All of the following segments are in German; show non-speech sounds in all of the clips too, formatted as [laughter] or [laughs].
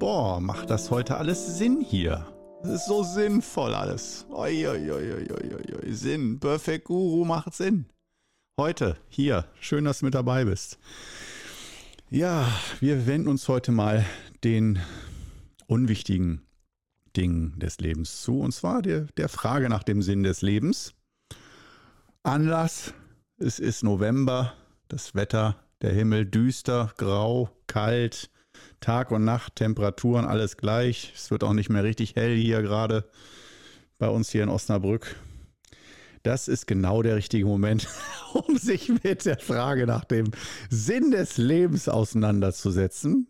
boah, macht das heute alles Sinn hier? Das ist so sinnvoll alles. Oi, oi, oi. Sinn. Perfect Guru macht Sinn. Heute, hier. Schön, dass du mit dabei bist. Ja, wir wenden uns heute mal den unwichtigen Dingen des Lebens zu. Und zwar der, der Frage nach dem Sinn des Lebens. Anlass, es ist November, das Wetter, der Himmel düster, grau, kalt, Tag und Nacht, Temperaturen, alles gleich. Es wird auch nicht mehr richtig hell hier gerade bei uns hier in Osnabrück. Das ist genau der richtige Moment, [laughs] um sich mit der Frage nach dem Sinn des Lebens auseinanderzusetzen.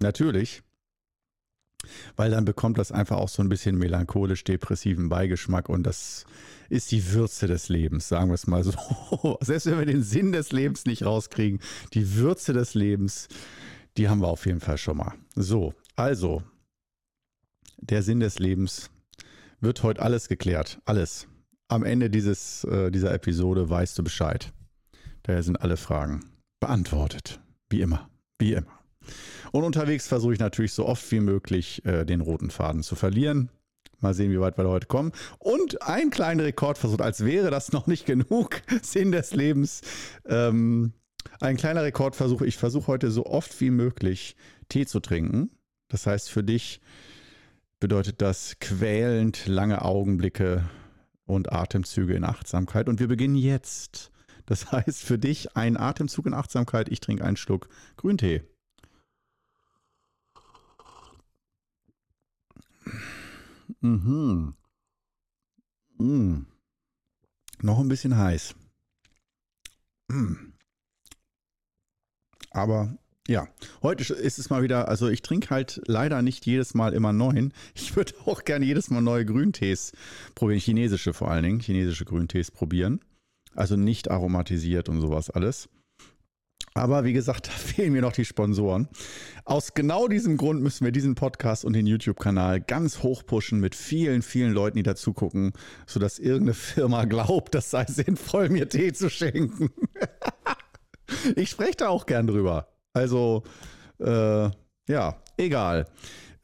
Natürlich, weil dann bekommt das einfach auch so ein bisschen melancholisch-depressiven Beigeschmack und das ist die Würze des Lebens, sagen wir es mal so. [laughs] Selbst wenn wir den Sinn des Lebens nicht rauskriegen, die Würze des Lebens, die haben wir auf jeden Fall schon mal. So, also, der Sinn des Lebens wird heute alles geklärt. Alles. Am Ende dieses, äh, dieser Episode weißt du Bescheid. Daher sind alle Fragen beantwortet. Wie immer. Wie immer. Und unterwegs versuche ich natürlich so oft wie möglich äh, den roten Faden zu verlieren. Mal sehen, wie weit wir heute kommen. Und ein kleiner Rekordversuch, als wäre das noch nicht genug [laughs] Sinn des Lebens. Ähm, ein kleiner Rekordversuch. Ich versuche heute so oft wie möglich Tee zu trinken. Das heißt, für dich bedeutet das quälend lange Augenblicke und Atemzüge in Achtsamkeit. Und wir beginnen jetzt. Das heißt, für dich ein Atemzug in Achtsamkeit. Ich trinke einen Schluck Grüntee. Mhm. Mm. Noch ein bisschen heiß. Mm. Aber ja, heute ist es mal wieder, also ich trinke halt leider nicht jedes Mal immer neuen. Ich würde [laughs] auch gerne jedes Mal neue Grüntees probieren, chinesische vor allen Dingen, chinesische Grüntees probieren. Also nicht aromatisiert und sowas alles. Aber wie gesagt, [laughs] da fehlen mir noch die Sponsoren. Aus genau diesem Grund müssen wir diesen Podcast und den YouTube-Kanal ganz hoch pushen mit vielen, vielen Leuten, die dazu gucken, sodass irgendeine Firma [laughs] glaubt, das sei sinnvoll, mir Tee zu schenken. Ich spreche da auch gern drüber. Also, äh, ja, egal.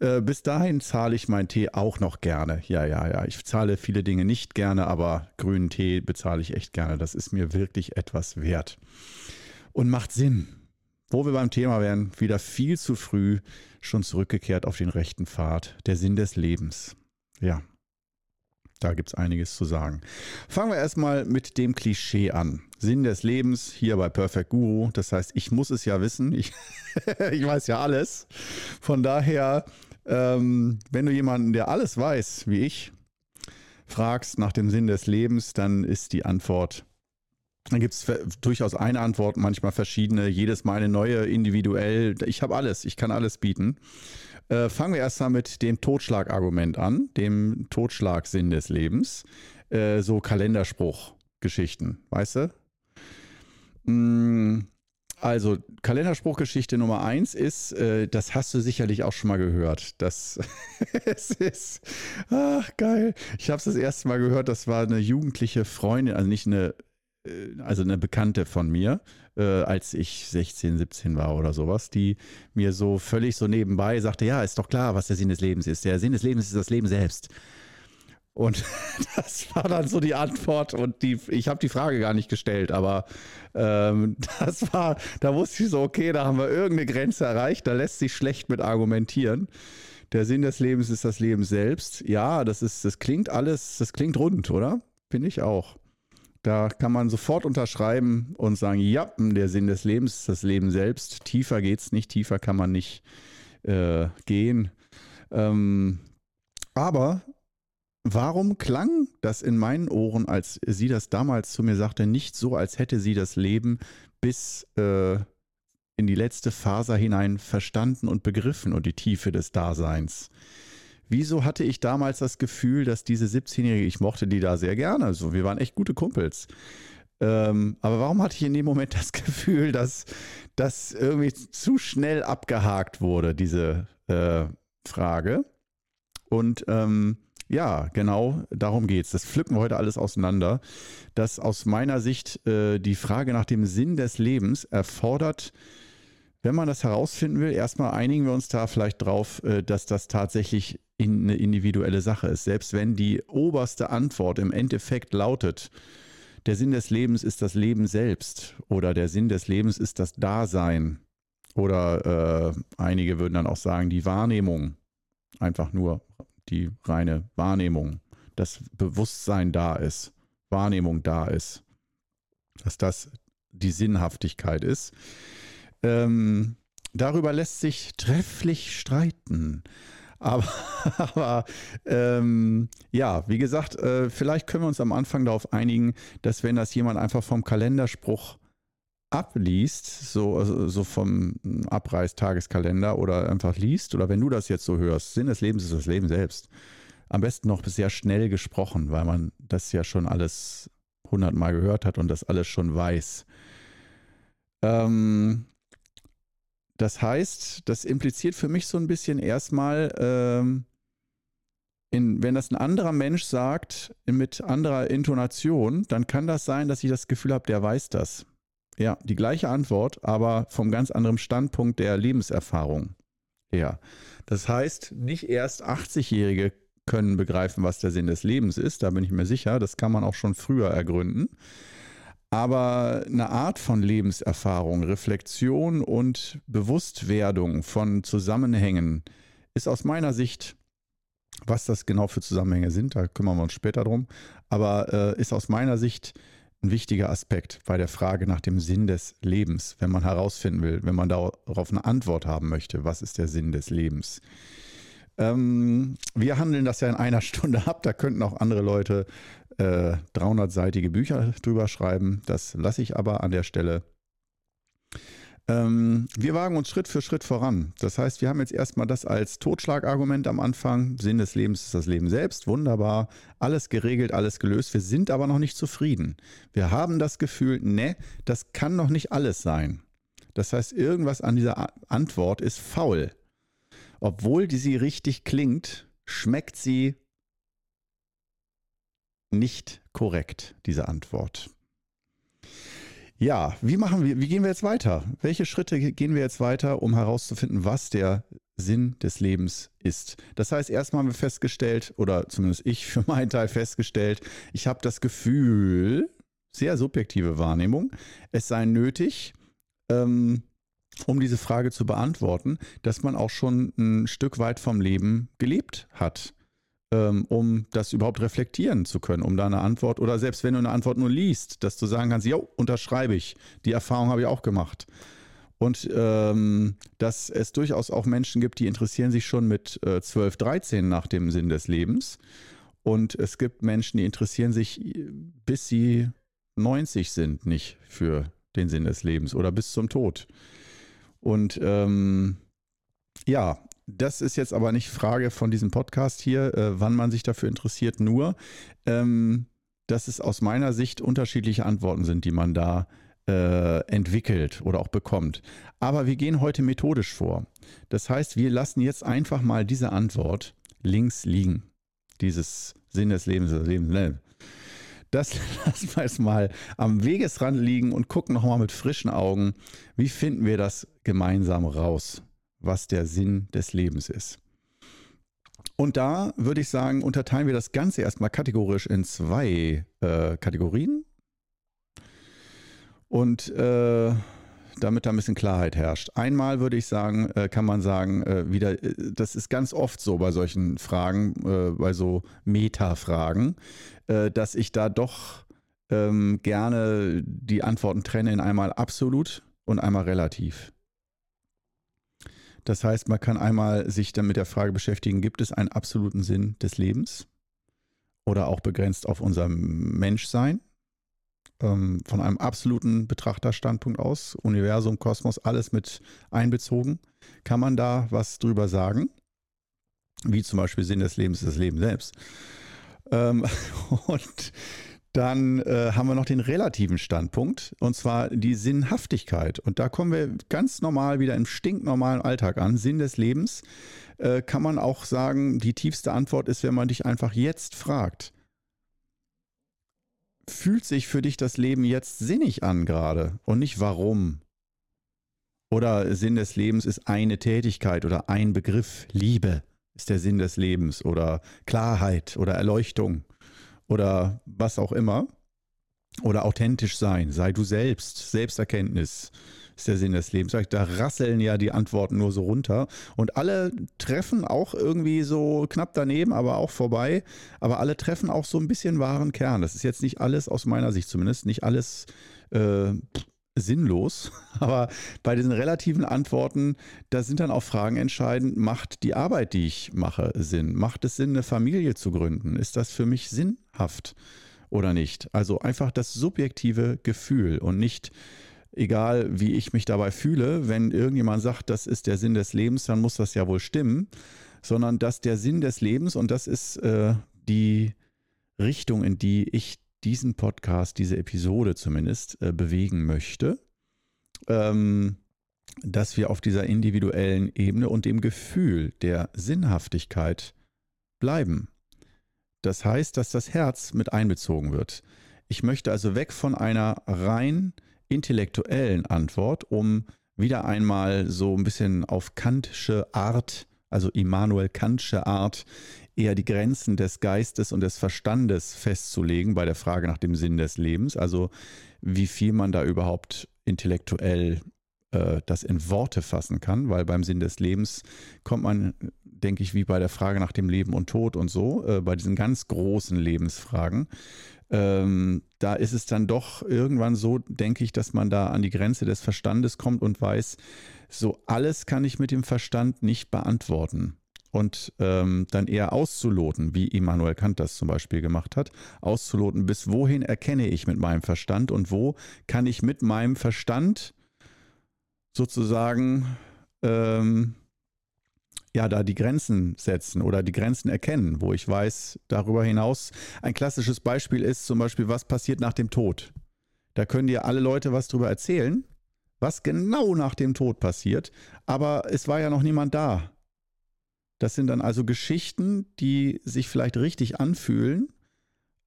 Äh, bis dahin zahle ich meinen Tee auch noch gerne. Ja, ja, ja. Ich zahle viele Dinge nicht gerne, aber grünen Tee bezahle ich echt gerne. Das ist mir wirklich etwas wert. Und macht Sinn. Wo wir beim Thema wären, wieder viel zu früh schon zurückgekehrt auf den rechten Pfad. Der Sinn des Lebens. Ja, da gibt es einiges zu sagen. Fangen wir erstmal mit dem Klischee an. Sinn des Lebens hier bei Perfect Guru. Das heißt, ich muss es ja wissen. Ich, [laughs] ich weiß ja alles. Von daher, ähm, wenn du jemanden, der alles weiß, wie ich, fragst nach dem Sinn des Lebens, dann ist die Antwort, dann gibt es durchaus eine Antwort, manchmal verschiedene, jedes Mal eine neue, individuell. Ich habe alles, ich kann alles bieten. Äh, fangen wir erst mal mit dem Totschlagargument an, dem Totschlagsinn des Lebens. Äh, so Kalenderspruch-Geschichten, weißt du? Mm, also, Kalenderspruchgeschichte Nummer eins ist, äh, das hast du sicherlich auch schon mal gehört. Das [laughs] es ist, ach geil. Ich habe es das erste Mal gehört, das war eine jugendliche Freundin, also nicht eine also eine Bekannte von mir, äh, als ich 16, 17 war oder sowas, die mir so völlig so nebenbei sagte, ja, ist doch klar, was der Sinn des Lebens ist. Der Sinn des Lebens ist das Leben selbst. Und [laughs] das war dann so die Antwort und die, ich habe die Frage gar nicht gestellt, aber ähm, [laughs] das war, da wusste ich so, okay, da haben wir irgendeine Grenze erreicht, da lässt sich schlecht mit argumentieren. Der Sinn des Lebens ist das Leben selbst. Ja, das ist, das klingt alles, das klingt rund, oder? Finde ich auch. Da kann man sofort unterschreiben und sagen, ja, der Sinn des Lebens ist das Leben selbst. Tiefer geht es nicht, tiefer kann man nicht äh, gehen. Ähm, aber warum klang das in meinen Ohren, als sie das damals zu mir sagte, nicht so, als hätte sie das Leben bis äh, in die letzte Faser hinein verstanden und begriffen und die Tiefe des Daseins? Wieso hatte ich damals das Gefühl, dass diese 17-Jährige, ich mochte die da sehr gerne, also wir waren echt gute Kumpels. Ähm, aber warum hatte ich in dem Moment das [laughs] Gefühl, dass das irgendwie zu schnell abgehakt wurde, diese äh, Frage? Und ähm, ja, genau darum geht es. Das pflücken wir heute alles auseinander. Dass aus meiner Sicht äh, die Frage nach dem Sinn des Lebens erfordert wenn man das herausfinden will, erstmal einigen wir uns da vielleicht drauf, äh, dass das tatsächlich eine individuelle Sache ist. Selbst wenn die oberste Antwort im Endeffekt lautet, der Sinn des Lebens ist das Leben selbst oder der Sinn des Lebens ist das Dasein oder äh, einige würden dann auch sagen, die Wahrnehmung, einfach nur die reine Wahrnehmung, dass Bewusstsein da ist, Wahrnehmung da ist, dass das die Sinnhaftigkeit ist. Ähm, darüber lässt sich trefflich streiten. Aber, [laughs] aber ähm, ja, wie gesagt, äh, vielleicht können wir uns am Anfang darauf einigen, dass wenn das jemand einfach vom Kalenderspruch abliest, so, also, so vom Abreißtageskalender oder einfach liest, oder wenn du das jetzt so hörst, Sinn des Lebens ist das Leben selbst. Am besten noch sehr schnell gesprochen, weil man das ja schon alles hundertmal gehört hat und das alles schon weiß. Ähm, das heißt, das impliziert für mich so ein bisschen erstmal, ähm, in, wenn das ein anderer Mensch sagt mit anderer Intonation, dann kann das sein, dass ich das Gefühl habe, der weiß das. Ja, die gleiche Antwort, aber vom ganz anderen Standpunkt der Lebenserfahrung her. Das heißt, nicht erst 80-Jährige können begreifen, was der Sinn des Lebens ist, da bin ich mir sicher, das kann man auch schon früher ergründen. Aber eine Art von Lebenserfahrung, Reflexion und Bewusstwerdung von Zusammenhängen ist aus meiner Sicht, was das genau für Zusammenhänge sind, da kümmern wir uns später drum, aber äh, ist aus meiner Sicht ein wichtiger Aspekt bei der Frage nach dem Sinn des Lebens, wenn man herausfinden will, wenn man darauf eine Antwort haben möchte, was ist der Sinn des Lebens. Ähm, wir handeln das ja in einer [laughs] Stunde ab, da könnten auch andere Leute äh, 300-seitige Bücher drüber schreiben. Das lasse ich aber an der Stelle. Ähm, wir wagen uns Schritt für Schritt voran. Das heißt, wir haben jetzt erstmal das als Totschlagargument am Anfang. Sinn des Lebens ist das Leben selbst. Wunderbar. Alles geregelt, alles gelöst. Wir sind aber noch nicht zufrieden. Wir haben das Gefühl, ne, das kann noch nicht alles sein. Das heißt, irgendwas an dieser Antwort ist faul. Obwohl die sie richtig klingt, schmeckt sie nicht korrekt, diese Antwort. Ja, wie machen wir, wie gehen wir jetzt weiter? Welche Schritte gehen wir jetzt weiter, um herauszufinden, was der Sinn des Lebens ist? Das heißt, erstmal haben wir festgestellt, oder zumindest ich für meinen Teil festgestellt, ich habe das Gefühl, sehr subjektive Wahrnehmung, es sei nötig, ähm, um diese Frage zu beantworten, dass man auch schon ein Stück weit vom Leben gelebt hat ähm, um das überhaupt reflektieren zu können, um da eine Antwort oder selbst wenn du eine Antwort nur liest, dass du sagen kannst, jo, unterschreibe ich. Die Erfahrung habe ich auch gemacht. Und ähm, dass es durchaus auch Menschen gibt, die interessieren sich schon mit äh, 12, 13 nach dem Sinn des Lebens. Und es gibt Menschen, die interessieren sich, bis sie 90 sind, nicht für den Sinn des Lebens oder bis zum Tod. Und ähm, ja, das ist jetzt aber nicht Frage von diesem Podcast hier, äh, wann man sich dafür interessiert, nur, ähm, dass es aus meiner Sicht unterschiedliche Antworten sind, die man da äh, entwickelt oder auch bekommt. Aber wir gehen heute methodisch vor. Das heißt, wir lassen jetzt einfach mal diese Antwort links liegen. Dieses Sinn des Lebens, das Leben, ne? Das [laughs] lassen wir jetzt mal am Wegesrand liegen und gucken nochmal mit frischen Augen, wie finden wir das gemeinsam raus was der Sinn des Lebens ist. Und da würde ich sagen, unterteilen wir das Ganze erstmal kategorisch in zwei äh, Kategorien. Und äh, damit da ein bisschen Klarheit herrscht. Einmal würde ich sagen, äh, kann man sagen, äh, wieder, äh, das ist ganz oft so bei solchen Fragen, bei so Meta-Fragen, dass ich da doch ähm, gerne die Antworten trenne in einmal absolut und einmal relativ. Das heißt, man kann einmal sich dann mit der Frage beschäftigen, gibt es einen absoluten Sinn des Lebens oder auch begrenzt auf unser Menschsein? Ähm, von einem absoluten Betrachterstandpunkt aus, Universum, Kosmos, alles mit einbezogen, kann man da was drüber sagen? Wie zum Beispiel Sinn des Lebens ist das Leben selbst. Ähm, [laughs] und dann äh, haben wir noch den relativen Standpunkt, und zwar die Sinnhaftigkeit. Und da kommen wir ganz normal wieder im stinknormalen Alltag an. Sinn des Lebens äh, kann man auch sagen, die tiefste Antwort ist, wenn man dich einfach jetzt fragt. Fühlt sich für dich das Leben jetzt sinnig an gerade und nicht warum? Oder Sinn des Lebens ist eine Tätigkeit oder ein Begriff. Liebe ist der Sinn des Lebens oder Klarheit oder Erleuchtung oder was auch immer. Oder authentisch sein, sei du selbst, Selbsterkenntnis ist der Sinn des Lebens. Da rasseln ja die Antworten nur so runter. Und alle treffen auch irgendwie so knapp daneben, aber auch vorbei. Aber alle treffen auch so ein bisschen wahren Kern. Das ist jetzt nicht alles, aus meiner Sicht zumindest, nicht alles äh, sinnlos. [laughs] Aber bei diesen relativen Antworten, da sind dann auch Fragen entscheidend. Macht die Arbeit, die ich mache, Sinn? Macht es Sinn, eine Familie zu gründen? Ist das für mich sinnhaft oder nicht? Also einfach das subjektive Gefühl und nicht egal wie ich mich dabei fühle, wenn irgendjemand sagt, das ist der Sinn des Lebens, dann muss das ja wohl stimmen, sondern dass der Sinn des Lebens, und das ist äh, die Richtung, in die ich diesen Podcast, diese Episode zumindest äh, bewegen möchte, ähm, dass wir auf dieser individuellen Ebene und dem Gefühl der Sinnhaftigkeit bleiben. Das heißt, dass das Herz mit einbezogen wird. Ich möchte also weg von einer rein intellektuellen Antwort, um wieder einmal so ein bisschen auf kantische Art, also Immanuel Kantsche Art, eher die Grenzen des Geistes und des Verstandes festzulegen bei der Frage nach dem Sinn des Lebens. Also wie viel man da überhaupt intellektuell äh, das in Worte fassen kann, weil beim Sinn des Lebens kommt man, denke ich, wie bei der Frage nach dem Leben und Tod und so, äh, bei diesen ganz großen Lebensfragen, ähm, da ist es dann doch irgendwann so, denke ich, dass man da an die Grenze des Verstandes kommt und weiß, so alles kann ich mit dem Verstand nicht beantworten. Und ähm, dann eher auszuloten, wie Immanuel Kant das zum Beispiel gemacht hat, auszuloten, bis wohin erkenne ich mit meinem Verstand und wo kann ich mit meinem Verstand sozusagen ähm, ja, da die Grenzen setzen oder die Grenzen erkennen, wo ich weiß, darüber hinaus. Ein klassisches Beispiel ist zum Beispiel, was passiert nach dem Tod. Da können dir alle Leute was drüber erzählen, was genau nach dem Tod passiert, aber es war ja noch niemand da. Das sind dann also Geschichten, die sich vielleicht richtig anfühlen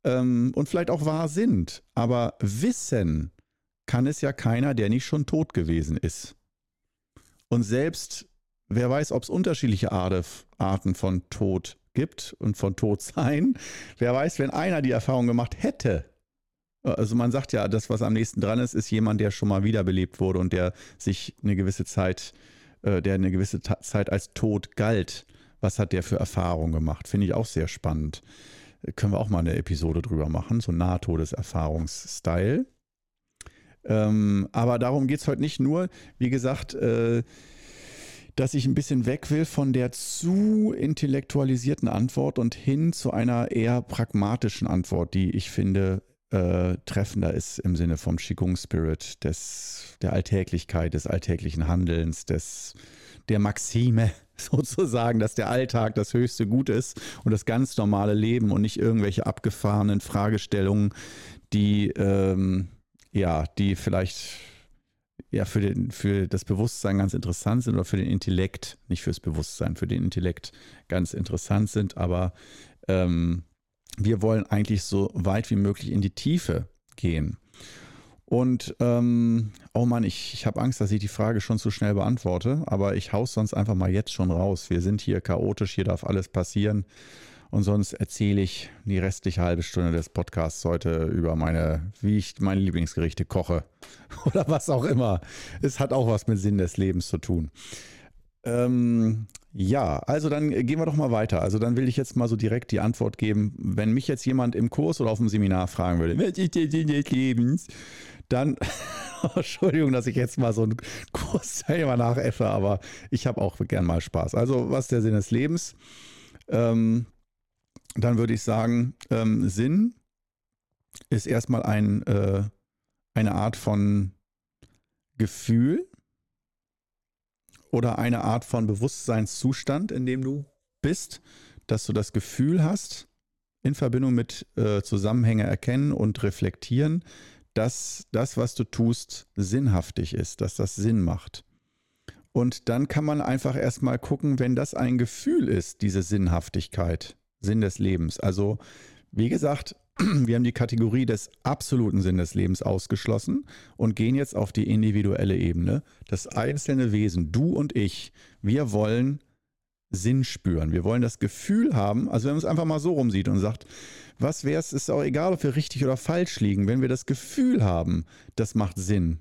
ähm, und vielleicht auch wahr sind, aber wissen kann es ja keiner, der nicht schon tot gewesen ist. Und selbst Wer weiß, ob es unterschiedliche Arten von Tod gibt und von Todsein. Wer weiß, wenn einer die Erfahrung gemacht hätte. Also man sagt ja, das, was am nächsten dran ist, ist jemand, der schon mal wiederbelebt wurde und der sich eine gewisse Zeit, äh, der eine gewisse Zeit als tot galt. Was hat der für Erfahrungen gemacht? Finde ich auch sehr spannend. Können wir auch mal eine Episode drüber machen, so Nahtodeserfahrungsstyle. Ähm, aber darum geht es heute nicht nur. Wie gesagt, äh, dass ich ein bisschen weg will von der zu intellektualisierten Antwort und hin zu einer eher pragmatischen Antwort, die ich finde äh, treffender ist im Sinne vom Qigong-Spirit, der Alltäglichkeit, des alltäglichen Handelns, des, der Maxime [laughs] sozusagen, dass der Alltag das höchste Gut ist und das ganz normale Leben und nicht irgendwelche abgefahrenen Fragestellungen, die ähm, ja, die vielleicht ja für, den, für das Bewusstsein ganz interessant sind oder für den Intellekt, nicht fürs Bewusstsein, für den Intellekt ganz interessant sind, aber ähm, wir wollen eigentlich so weit wie möglich in die Tiefe gehen. Und ähm, oh Mann, ich, ich habe Angst, dass ich die Frage schon zu schnell beantworte, aber ich haus sonst einfach mal jetzt schon raus. Wir sind hier chaotisch, hier darf alles passieren. Und sonst erzähle ich die restliche halbe Stunde des Podcasts heute über meine, wie ich meine Lieblingsgerichte koche [laughs] oder was auch immer. Es hat auch was mit Sinn des Lebens zu tun. Ähm, ja, also dann gehen wir doch mal weiter. Also dann will ich jetzt mal so direkt die Antwort geben. Wenn mich jetzt jemand im Kurs oder auf dem Seminar fragen würde, was ist der Sinn des Lebens? Dann, [laughs] Entschuldigung, dass ich jetzt mal so einen Kursteilnehmer nachäffe, aber ich habe auch gern mal Spaß. Also was ist der Sinn des Lebens? Ähm, dann würde ich sagen, ähm, Sinn ist erstmal ein, äh, eine Art von Gefühl oder eine Art von Bewusstseinszustand, in dem du bist, dass du das Gefühl hast, in Verbindung mit äh, Zusammenhänge erkennen und reflektieren, dass das, was du tust, sinnhaftig ist, dass das Sinn macht. Und dann kann man einfach erstmal gucken, wenn das ein Gefühl ist, diese Sinnhaftigkeit, Sinn des Lebens. Also, wie gesagt, [clears throat] Wir haben die Kategorie des absoluten Sinn des Lebens ausgeschlossen und gehen jetzt auf die individuelle Ebene. Das einzelne Wesen, du und ich, wir wollen Sinn spüren. Wir wollen das Gefühl haben, also wenn man es einfach mal so rumsieht und sagt, was wäre es, ist auch egal, ob wir richtig oder falsch liegen, wenn wir das Gefühl haben, das macht Sinn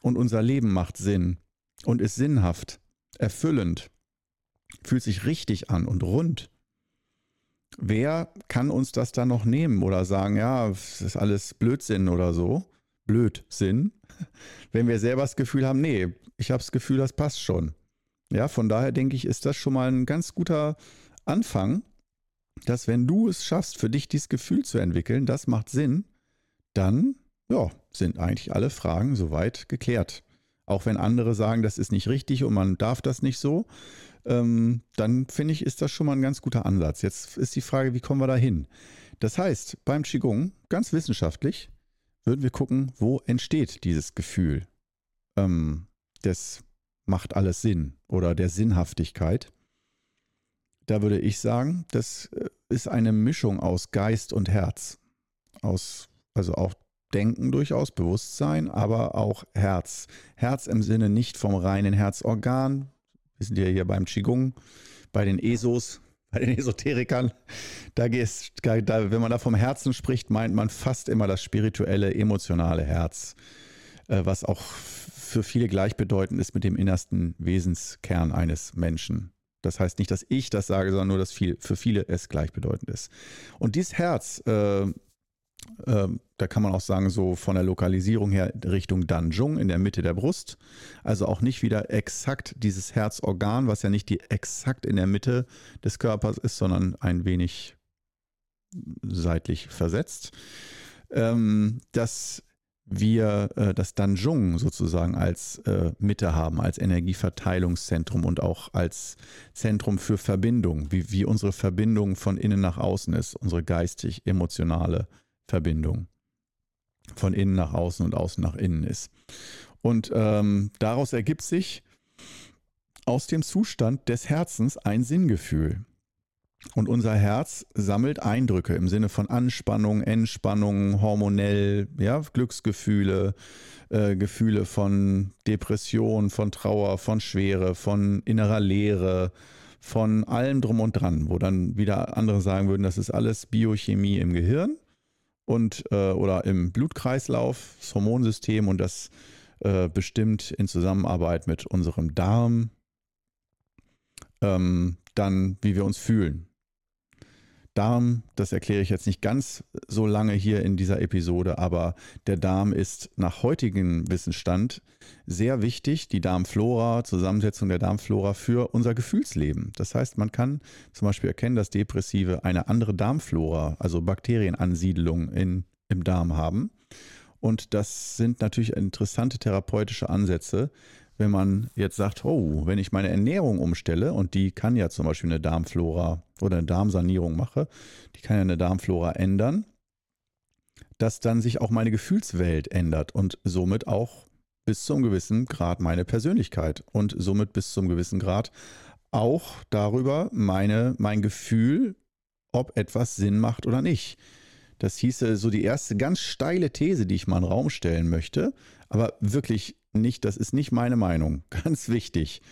und unser Leben macht Sinn und ist sinnhaft, erfüllend, fühlt sich richtig an und rund. Wer kann uns das dann noch nehmen oder sagen, ja, das ist alles Blödsinn oder so? Blödsinn. [laughs] Wenn wir selber das Gefühl haben, nee, ich habe das Gefühl, das passt schon. Ja, von daher denke ich, ist das schon mal ein ganz guter Anfang, dass wenn du es schaffst, für dich dieses Gefühl zu entwickeln, das macht Sinn, dann ja, sind eigentlich alle Fragen soweit geklärt. Auch wenn andere sagen, das ist nicht richtig und man darf das nicht so, ähm, dann finde ich, ist das schon mal ein ganz guter Ansatz. Jetzt ist die Frage, wie kommen wir da hin? Das heißt, beim Qigong, ganz wissenschaftlich, würden wir gucken, wo entsteht dieses Gefühl ähm, des macht alles Sinn oder der Sinnhaftigkeit. Da würde ich sagen, das äh, ist eine Mischung aus Geist und Herz. Aus, also auch Denken durchaus, Bewusstsein, aber auch Herz. Herz im Sinne nicht vom reinen Herzorgan. Wir sind ja hier beim Qigong, bei den ESOs, bei den Esoterikern. Da geht's, da, wenn man da vom Herzen spricht, meint man fast immer das spirituelle, emotionale Herz, äh, was auch für viele gleichbedeutend ist mit dem innersten Wesenskern eines Menschen. Das heißt nicht, dass ich das sage, sondern nur, dass viel, für viele es gleichbedeutend ist. Und dieses Herz äh, ähm, da kann man auch sagen, so von der Lokalisierung her Richtung Danjung in der Mitte der Brust. Also auch nicht wieder exakt dieses Herzorgan, was ja nicht die exakt in der Mitte des Körpers ist, sondern ein wenig seitlich versetzt. Ähm, dass wir äh, das Danjung sozusagen als äh, Mitte haben, als Energieverteilungszentrum und auch als Zentrum für Verbindung, wie, wie unsere Verbindung von innen nach außen ist, unsere geistig-emotionale Verbindung von innen nach außen und außen nach innen ist. Und ähm, daraus ergibt sich aus dem Zustand des Herzens ein Sinngefühl. Und unser Herz sammelt Eindrücke im Sinne von Anspannung, Entspannung, hormonell, ja, Glücksgefühle, äh, Gefühle von Depression, von Trauer, von Schwere, von innerer Leere, von allem drum und dran, wo dann wieder andere sagen würden, das ist alles Biochemie im Gehirn und äh, oder im Blutkreislauf, das Hormonsystem und das äh, bestimmt in Zusammenarbeit mit unserem Darm ähm, dann, wie wir uns fühlen. Darm, das erkläre ich jetzt nicht ganz so lange hier in dieser Episode, aber der Darm ist nach heutigem Wissensstand sehr wichtig, die Darmflora, Zusammensetzung der Darmflora für unser Gefühlsleben. Das heißt, man kann zum Beispiel erkennen, dass Depressive eine andere Darmflora, also Bakterienansiedlung in, im Darm haben. Und das sind natürlich interessante therapeutische Ansätze, wenn man jetzt sagt, oh, wenn ich meine Ernährung umstelle und die kann ja zum Beispiel eine Darmflora oder eine Darmsanierung mache, die kann ja eine Darmflora ändern, dass dann sich auch meine Gefühlswelt ändert und somit auch bis zum gewissen Grad meine Persönlichkeit und somit bis zum gewissen Grad auch darüber meine, mein Gefühl, ob etwas Sinn macht oder nicht. Das hieße so die erste ganz steile These, die ich mal in den Raum stellen möchte, aber wirklich nicht, das ist nicht meine Meinung, [laughs] ganz wichtig.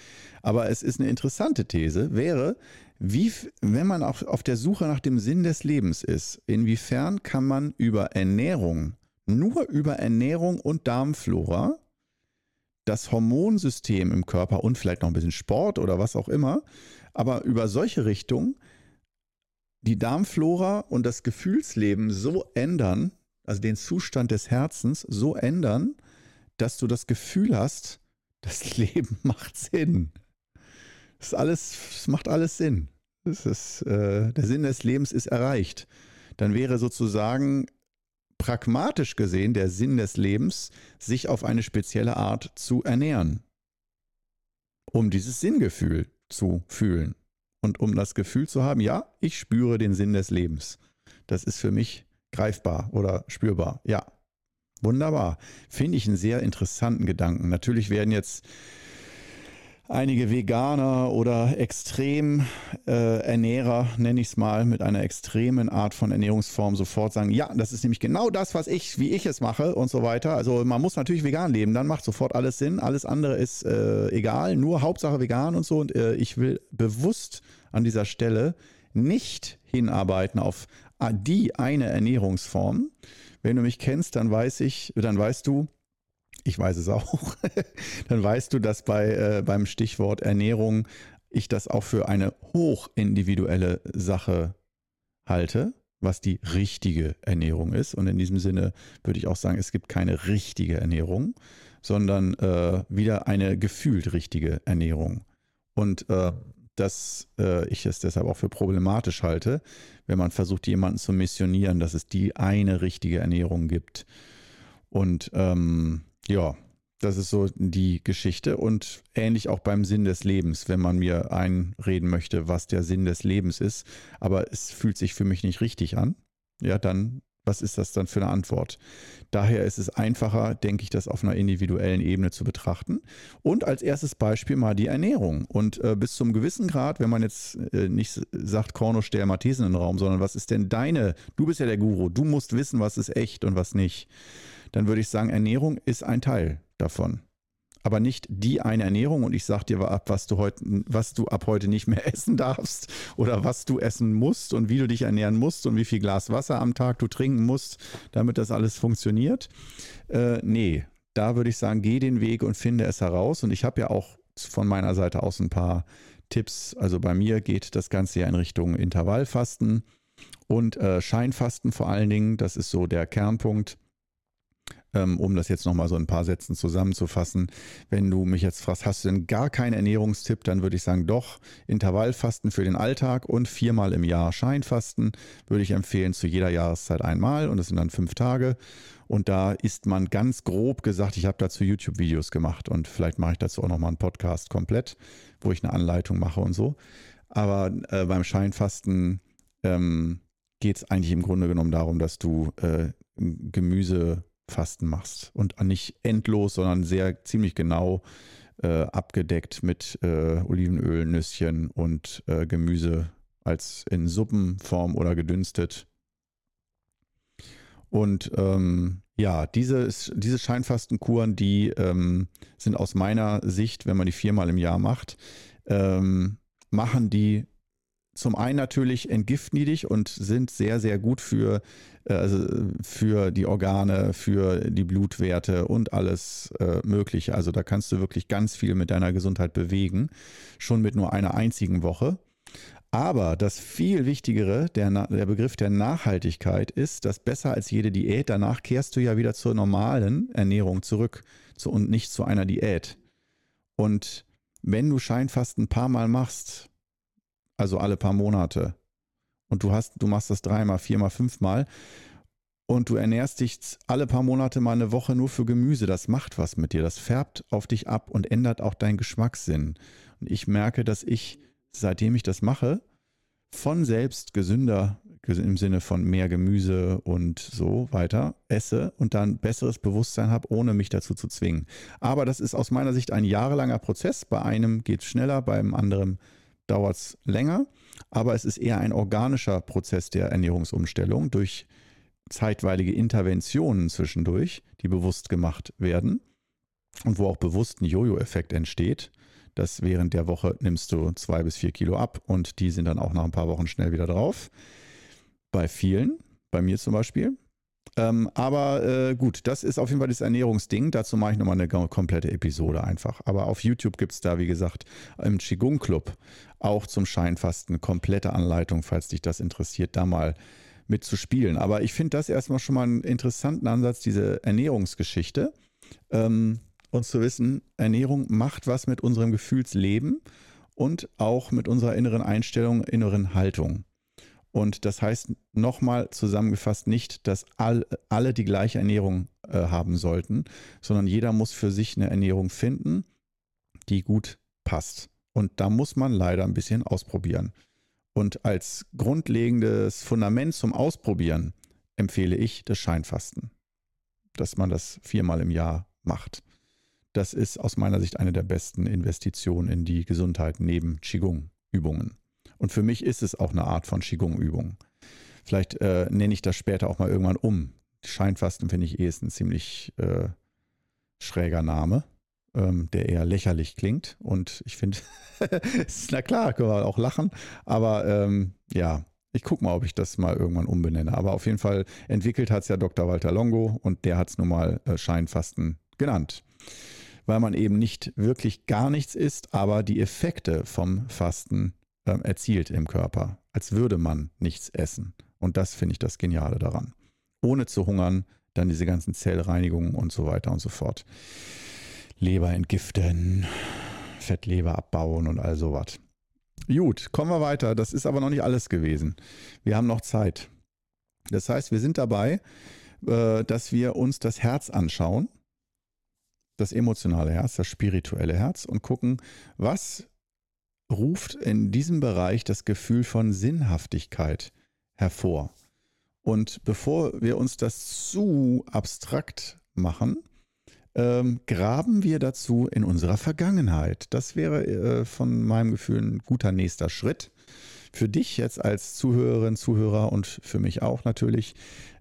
Aber es ist eine interessante These, wäre, wie, wenn man auch auf der Suche nach dem Sinn des Lebens ist, inwiefern kann man über Ernährung, nur über Ernährung und Darmflora, das Hormonsystem im Körper und vielleicht noch ein bisschen Sport oder was auch immer, aber über solche Richtungen die Darmflora und das Gefühlsleben so ändern, also den Zustand des Herzens so ändern, dass du das Gefühl hast, das [laughs] Leben macht Sinn. Das, alles, das macht alles Sinn. Das ist, äh, der Sinn des Lebens ist erreicht. Dann wäre sozusagen pragmatisch gesehen der Sinn des Lebens, sich auf eine spezielle Art zu ernähren, um dieses Sinngefühl zu fühlen und um das Gefühl zu haben, ja, ich spüre den Sinn des Lebens. Das ist für mich greifbar oder spürbar. Ja, Wunderbar. Finde ich einen sehr interessanten Gedanken. Natürlich werden jetzt einige Veganer oder Extremernährer, äh, nenne ich es mal, mit einer extremen Art von Ernährungsform sofort sagen, ja, das ist nämlich genau das, was ich, wie ich es mache und so weiter. Also man muss natürlich vegan leben, dann macht sofort alles Sinn. Alles andere ist äh, egal, nur Hauptsache vegan und so. Und äh, ich will bewusst an dieser Stelle nicht hinarbeiten auf die eine Ernährungsform. Wenn du mich kennst, dann weiß ich, dann weißt du, ich weiß es auch, [laughs] dann weißt du, dass bei, äh, beim Stichwort Ernährung ich das auch für eine hochindividuelle Sache halte, was die richtige Ernährung ist. Und in diesem Sinne würde ich auch sagen, es gibt keine richtige Ernährung, sondern äh, wieder eine gefühlt richtige Ernährung. Und äh, dass äh, ich es deshalb auch für problematisch halte, wenn man versucht, jemanden zu missionieren, dass es die eine richtige Ernährung gibt. Und ähm, ja, das ist so die Geschichte und ähnlich auch beim Sinn des Lebens, wenn man mir einreden möchte, was der Sinn des Lebens ist, aber es fühlt sich für mich nicht richtig an, ja, dann was ist das dann für eine Antwort? Daher ist es einfacher, denke ich, das auf einer individuellen Ebene zu betrachten. Und als erstes Beispiel mal die Ernährung. Und äh, bis zum gewissen Grad, wenn man jetzt äh, nicht sagt, Korno, stell mal Thesen in den Raum, sondern was ist denn deine, du bist ja der Guru, du musst wissen, was ist echt und was nicht dann würde ich sagen, Ernährung ist ein Teil davon. Aber nicht die eine Ernährung und ich sage dir ab, was du heute, was du ab heute nicht mehr [laughs] essen darfst oder was du essen musst und wie du dich ernähren musst und wie viel Glas Wasser am Tag du trinken musst, damit das alles funktioniert. Äh, nee, da würde ich sagen, geh den Weg und finde es heraus. Und ich habe ja auch von meiner Seite aus ein paar Tipps. Also bei mir geht das Ganze ja in Richtung Intervallfasten und äh, Scheinfasten vor allen Dingen. Das ist so der Kernpunkt. Ähm, um das jetzt nochmal so ein paar Sätzen zusammenzufassen. Wenn du mich jetzt fragst, hast du denn gar keinen Ernährungstipp, dann würde ich sagen, doch, Intervallfasten für den Alltag und viermal im Jahr Scheinfasten würde ich empfehlen, zu jeder Jahreszeit einmal und das sind dann fünf Tage. Und da ist man ganz grob gesagt, ich habe dazu YouTube-Videos gemacht und vielleicht mache ich dazu auch nochmal einen Podcast komplett, wo ich eine Anleitung mache und so. Aber äh, beim Scheinfasten ähm, geht es eigentlich im Grunde genommen darum, dass du äh, Gemüse Fasten machst und nicht endlos, sondern sehr ziemlich genau äh, abgedeckt mit äh, Olivenöl, Nüsschen und äh, Gemüse als in Suppenform oder gedünstet. Und ähm, ja, diese, diese Scheinfastenkuren, die ähm, sind aus meiner Sicht, wenn man die viermal im Jahr macht, ähm, machen die zum einen natürlich entgiften und sind sehr, sehr gut für, äh, also für die Organe, für die Blutwerte und alles äh, Mögliche. Also da kannst du wirklich ganz viel mit deiner Gesundheit bewegen, schon mit nur einer einzigen Woche. Aber das viel Wichtigere, der, der Begriff der Nachhaltigkeit ist, dass besser als jede Diät, danach kehrst du ja wieder zur normalen Ernährung zurück zu, und nicht zu einer Diät. Und wenn du Scheinfast ein paar Mal machst, also alle paar Monate. Und du hast, du machst das dreimal, viermal, fünfmal. Und du ernährst dich alle paar Monate mal eine Woche nur für Gemüse. Das macht was mit dir. Das färbt auf dich ab und ändert auch deinen Geschmackssinn. Und ich merke, dass ich, seitdem ich das mache, von selbst gesünder im Sinne von mehr Gemüse und so weiter esse und dann besseres Bewusstsein habe, ohne mich dazu zu zwingen. Aber das ist aus meiner Sicht ein jahrelanger Prozess. Bei einem geht es schneller, beim anderen dauert es länger, aber es ist eher ein organischer Prozess der Ernährungsumstellung durch zeitweilige Interventionen zwischendurch, die bewusst gemacht werden und wo auch bewusst ein Jojo-Effekt entsteht. dass während der Woche nimmst du zwei bis vier Kilo ab und die sind dann auch nach ein paar Wochen schnell wieder drauf. Bei vielen, bei mir zum Beispiel. Ähm, aber äh, gut, das ist auf jeden Fall das Ernährungsding. Dazu mache ich nochmal eine komplette Episode einfach. Aber auf YouTube gibt es da, wie gesagt, im Qigong Club auch zum Scheinfasten komplette Anleitung, falls dich das interessiert, da mal mitzuspielen. Aber ich finde das erstmal schon mal einen interessanten Ansatz, diese Ernährungsgeschichte. Ähm, und zu wissen, Ernährung macht was mit unserem Gefühlsleben und auch mit unserer inneren Einstellung, inneren Haltung. Und das heißt nochmal zusammengefasst nicht, dass all, alle die gleiche Ernährung äh, haben sollten, sondern jeder muss für sich eine Ernährung finden, die gut passt. Und da muss man leider ein bisschen ausprobieren. Und als grundlegendes Fundament zum Ausprobieren empfehle ich das Scheinfasten, dass man das viermal im Jahr macht. das ist aus meiner Sicht eine der besten Investitionen in die Gesundheit neben Qigong-Übungen. Und für mich ist es auch eine Art von Qigong-Übung. Vielleicht äh, nenne ich das später auch mal irgendwann um. Scheinfasten finde ich eh ist ein ziemlich äh, schräger Name, ähm, der eher lächerlich klingt. Und ich finde, [laughs] na klar, können wir auch lachen, aber ähm, ja, ich gucke mal, ob ich das mal irgendwann umbenenne. Aber auf jeden Fall entwickelt hat es ja Dr. Walter Longo und der hat es nun mal äh, Scheinfasten genannt. Weil man eben nicht wirklich gar nichts isst, aber die Effekte vom Fasten äh, erzielt im Körper, als würde man nichts essen. Und das finde ich das Geniale daran. Ohne zu hungern, dann diese ganzen Zellreinigungen und so weiter und so fort. Leber entgiften, Fettleber abbauen und all sowas. Gut, kommen wir weiter. Das ist aber noch nicht alles gewesen. Wir haben noch Zeit. Das heißt, wir sind dabei, äh, dass wir uns das Herz anschauen, das emotionale Herz, das spirituelle Herz und gucken, was ruft in diesem Bereich das Gefühl von Sinnhaftigkeit hervor. Und bevor wir uns das zu abstrakt machen, ähm, graben wir dazu in unserer Vergangenheit. Das wäre äh, von meinem Gefühl ein guter nächster Schritt. Für dich jetzt als Zuhörerin, Zuhörer und für mich auch natürlich,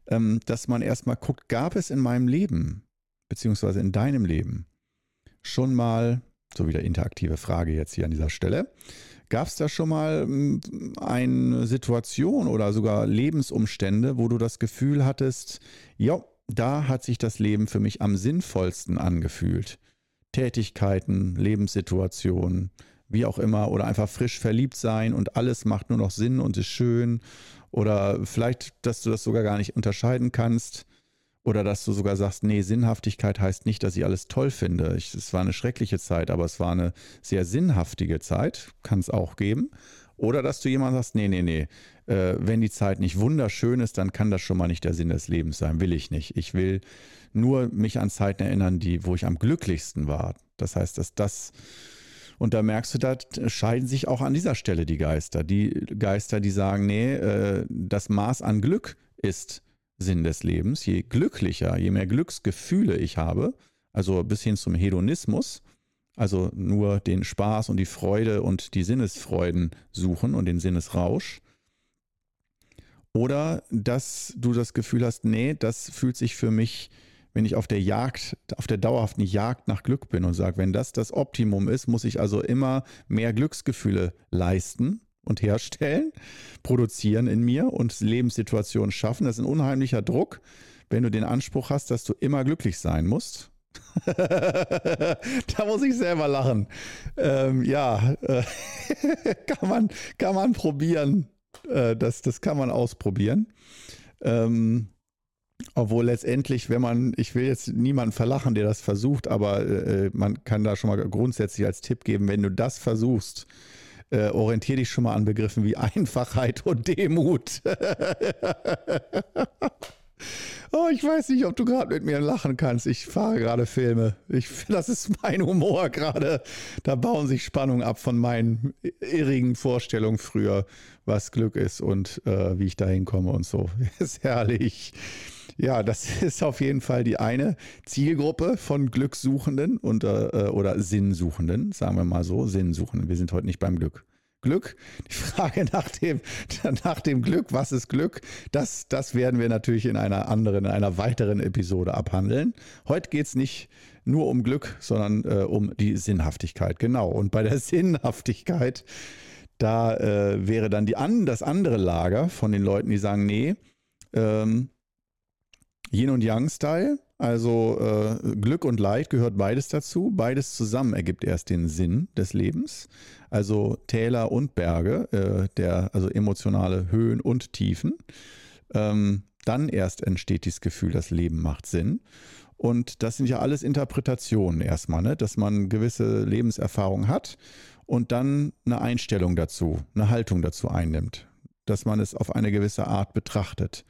ähm, dass man erstmal guckt, gab es in meinem Leben, beziehungsweise in deinem Leben, schon mal, so wieder interaktive Frage jetzt hier an dieser Stelle, Gab es da schon mal hm, eine Situation oder sogar Lebensumstände, wo du das Gefühl hattest, ja, da hat sich das Leben für mich am sinnvollsten angefühlt? Tätigkeiten, Lebenssituationen, wie auch immer, oder einfach frisch verliebt sein und alles macht nur noch Sinn und ist schön. Oder vielleicht, dass du das sogar gar nicht unterscheiden kannst. Oder dass du sogar sagst, nee, Sinnhaftigkeit heißt nicht, dass ich alles toll finde. Ich, es war eine schreckliche Zeit, aber es war eine sehr sinnhaftige Zeit. Kann es auch geben. Oder dass du jemand sagst, nee, nee, nee, äh, wenn die Zeit nicht wunderschön ist, dann kann das schon mal nicht der Sinn des Lebens sein. Will ich nicht. Ich will nur mich an Zeiten erinnern, die, wo ich am glücklichsten war. Das heißt, dass das und da merkst du, da scheiden sich auch an dieser Stelle die Geister. Die Geister, die sagen, nee, äh, das Maß an Glück ist Sinn des Lebens. Je glücklicher, je mehr Glücksgefühle ich habe, also bis hin zum Hedonismus, also nur den Spaß und die Freude und die Sinnesfreuden suchen und den Sinnesrausch. Oder dass du das Gefühl hast, nee, das fühlt sich für mich, wenn ich auf der Jagd, auf der dauerhaften Jagd nach Glück bin und sage, wenn das das Optimum ist, muss ich also immer mehr Glücksgefühle leisten und herstellen, produzieren in mir und Lebenssituationen schaffen. Das ist ein unheimlicher Druck, wenn du den Anspruch hast, dass du immer glücklich sein musst. [laughs] da muss ich selber lachen. Ähm, ja, äh, [laughs] kann, man, kann man probieren. Äh, das, das kann man ausprobieren. Ähm, obwohl letztendlich, wenn man, ich will jetzt niemanden verlachen, der das versucht, aber äh, man kann da schon mal grundsätzlich als Tipp geben, wenn du das versuchst, äh, orientiere dich schon mal an Begriffen wie Einfachheit und Demut. [laughs] oh, ich weiß nicht, ob du gerade mit mir lachen kannst. Ich fahre gerade Filme. Ich, [laughs] das ist mein Humor gerade. Da bauen sich Spannungen ab von meinen irrigen Vorstellungen früher, was Glück ist und äh, wie ich da hinkomme und so. [laughs] ist herrlich. Ja, das [laughs] ist auf jeden Fall die eine Zielgruppe von Glückssuchenden und, äh, oder Sinnsuchenden, sagen wir mal so, Sinnsuchenden. Wir sind heute nicht beim Glück. Glück, die Frage nach dem, nach dem Glück, was ist Glück, das, das werden wir natürlich in einer anderen, in einer weiteren Episode abhandeln. Heute geht es nicht nur um Glück, sondern äh, um die Sinnhaftigkeit. Genau. Und bei der [laughs] Sinnhaftigkeit, da äh, wäre dann die an, das andere Lager von den Leuten, die sagen, nee, ähm, Yin und Yang-Style. Also äh, Glück und Leid gehört beides dazu. Beides zusammen ergibt erst den Sinn des Lebens. Also Täler und Berge, äh, der, also emotionale Höhen und Tiefen. Ähm, dann erst entsteht dieses Gefühl, das Leben macht Sinn. Und das sind ja alles Interpretationen erstmal, ne? dass man gewisse Lebenserfahrung hat und dann eine Einstellung dazu, eine Haltung dazu einnimmt, dass man es auf eine gewisse Art betrachtet.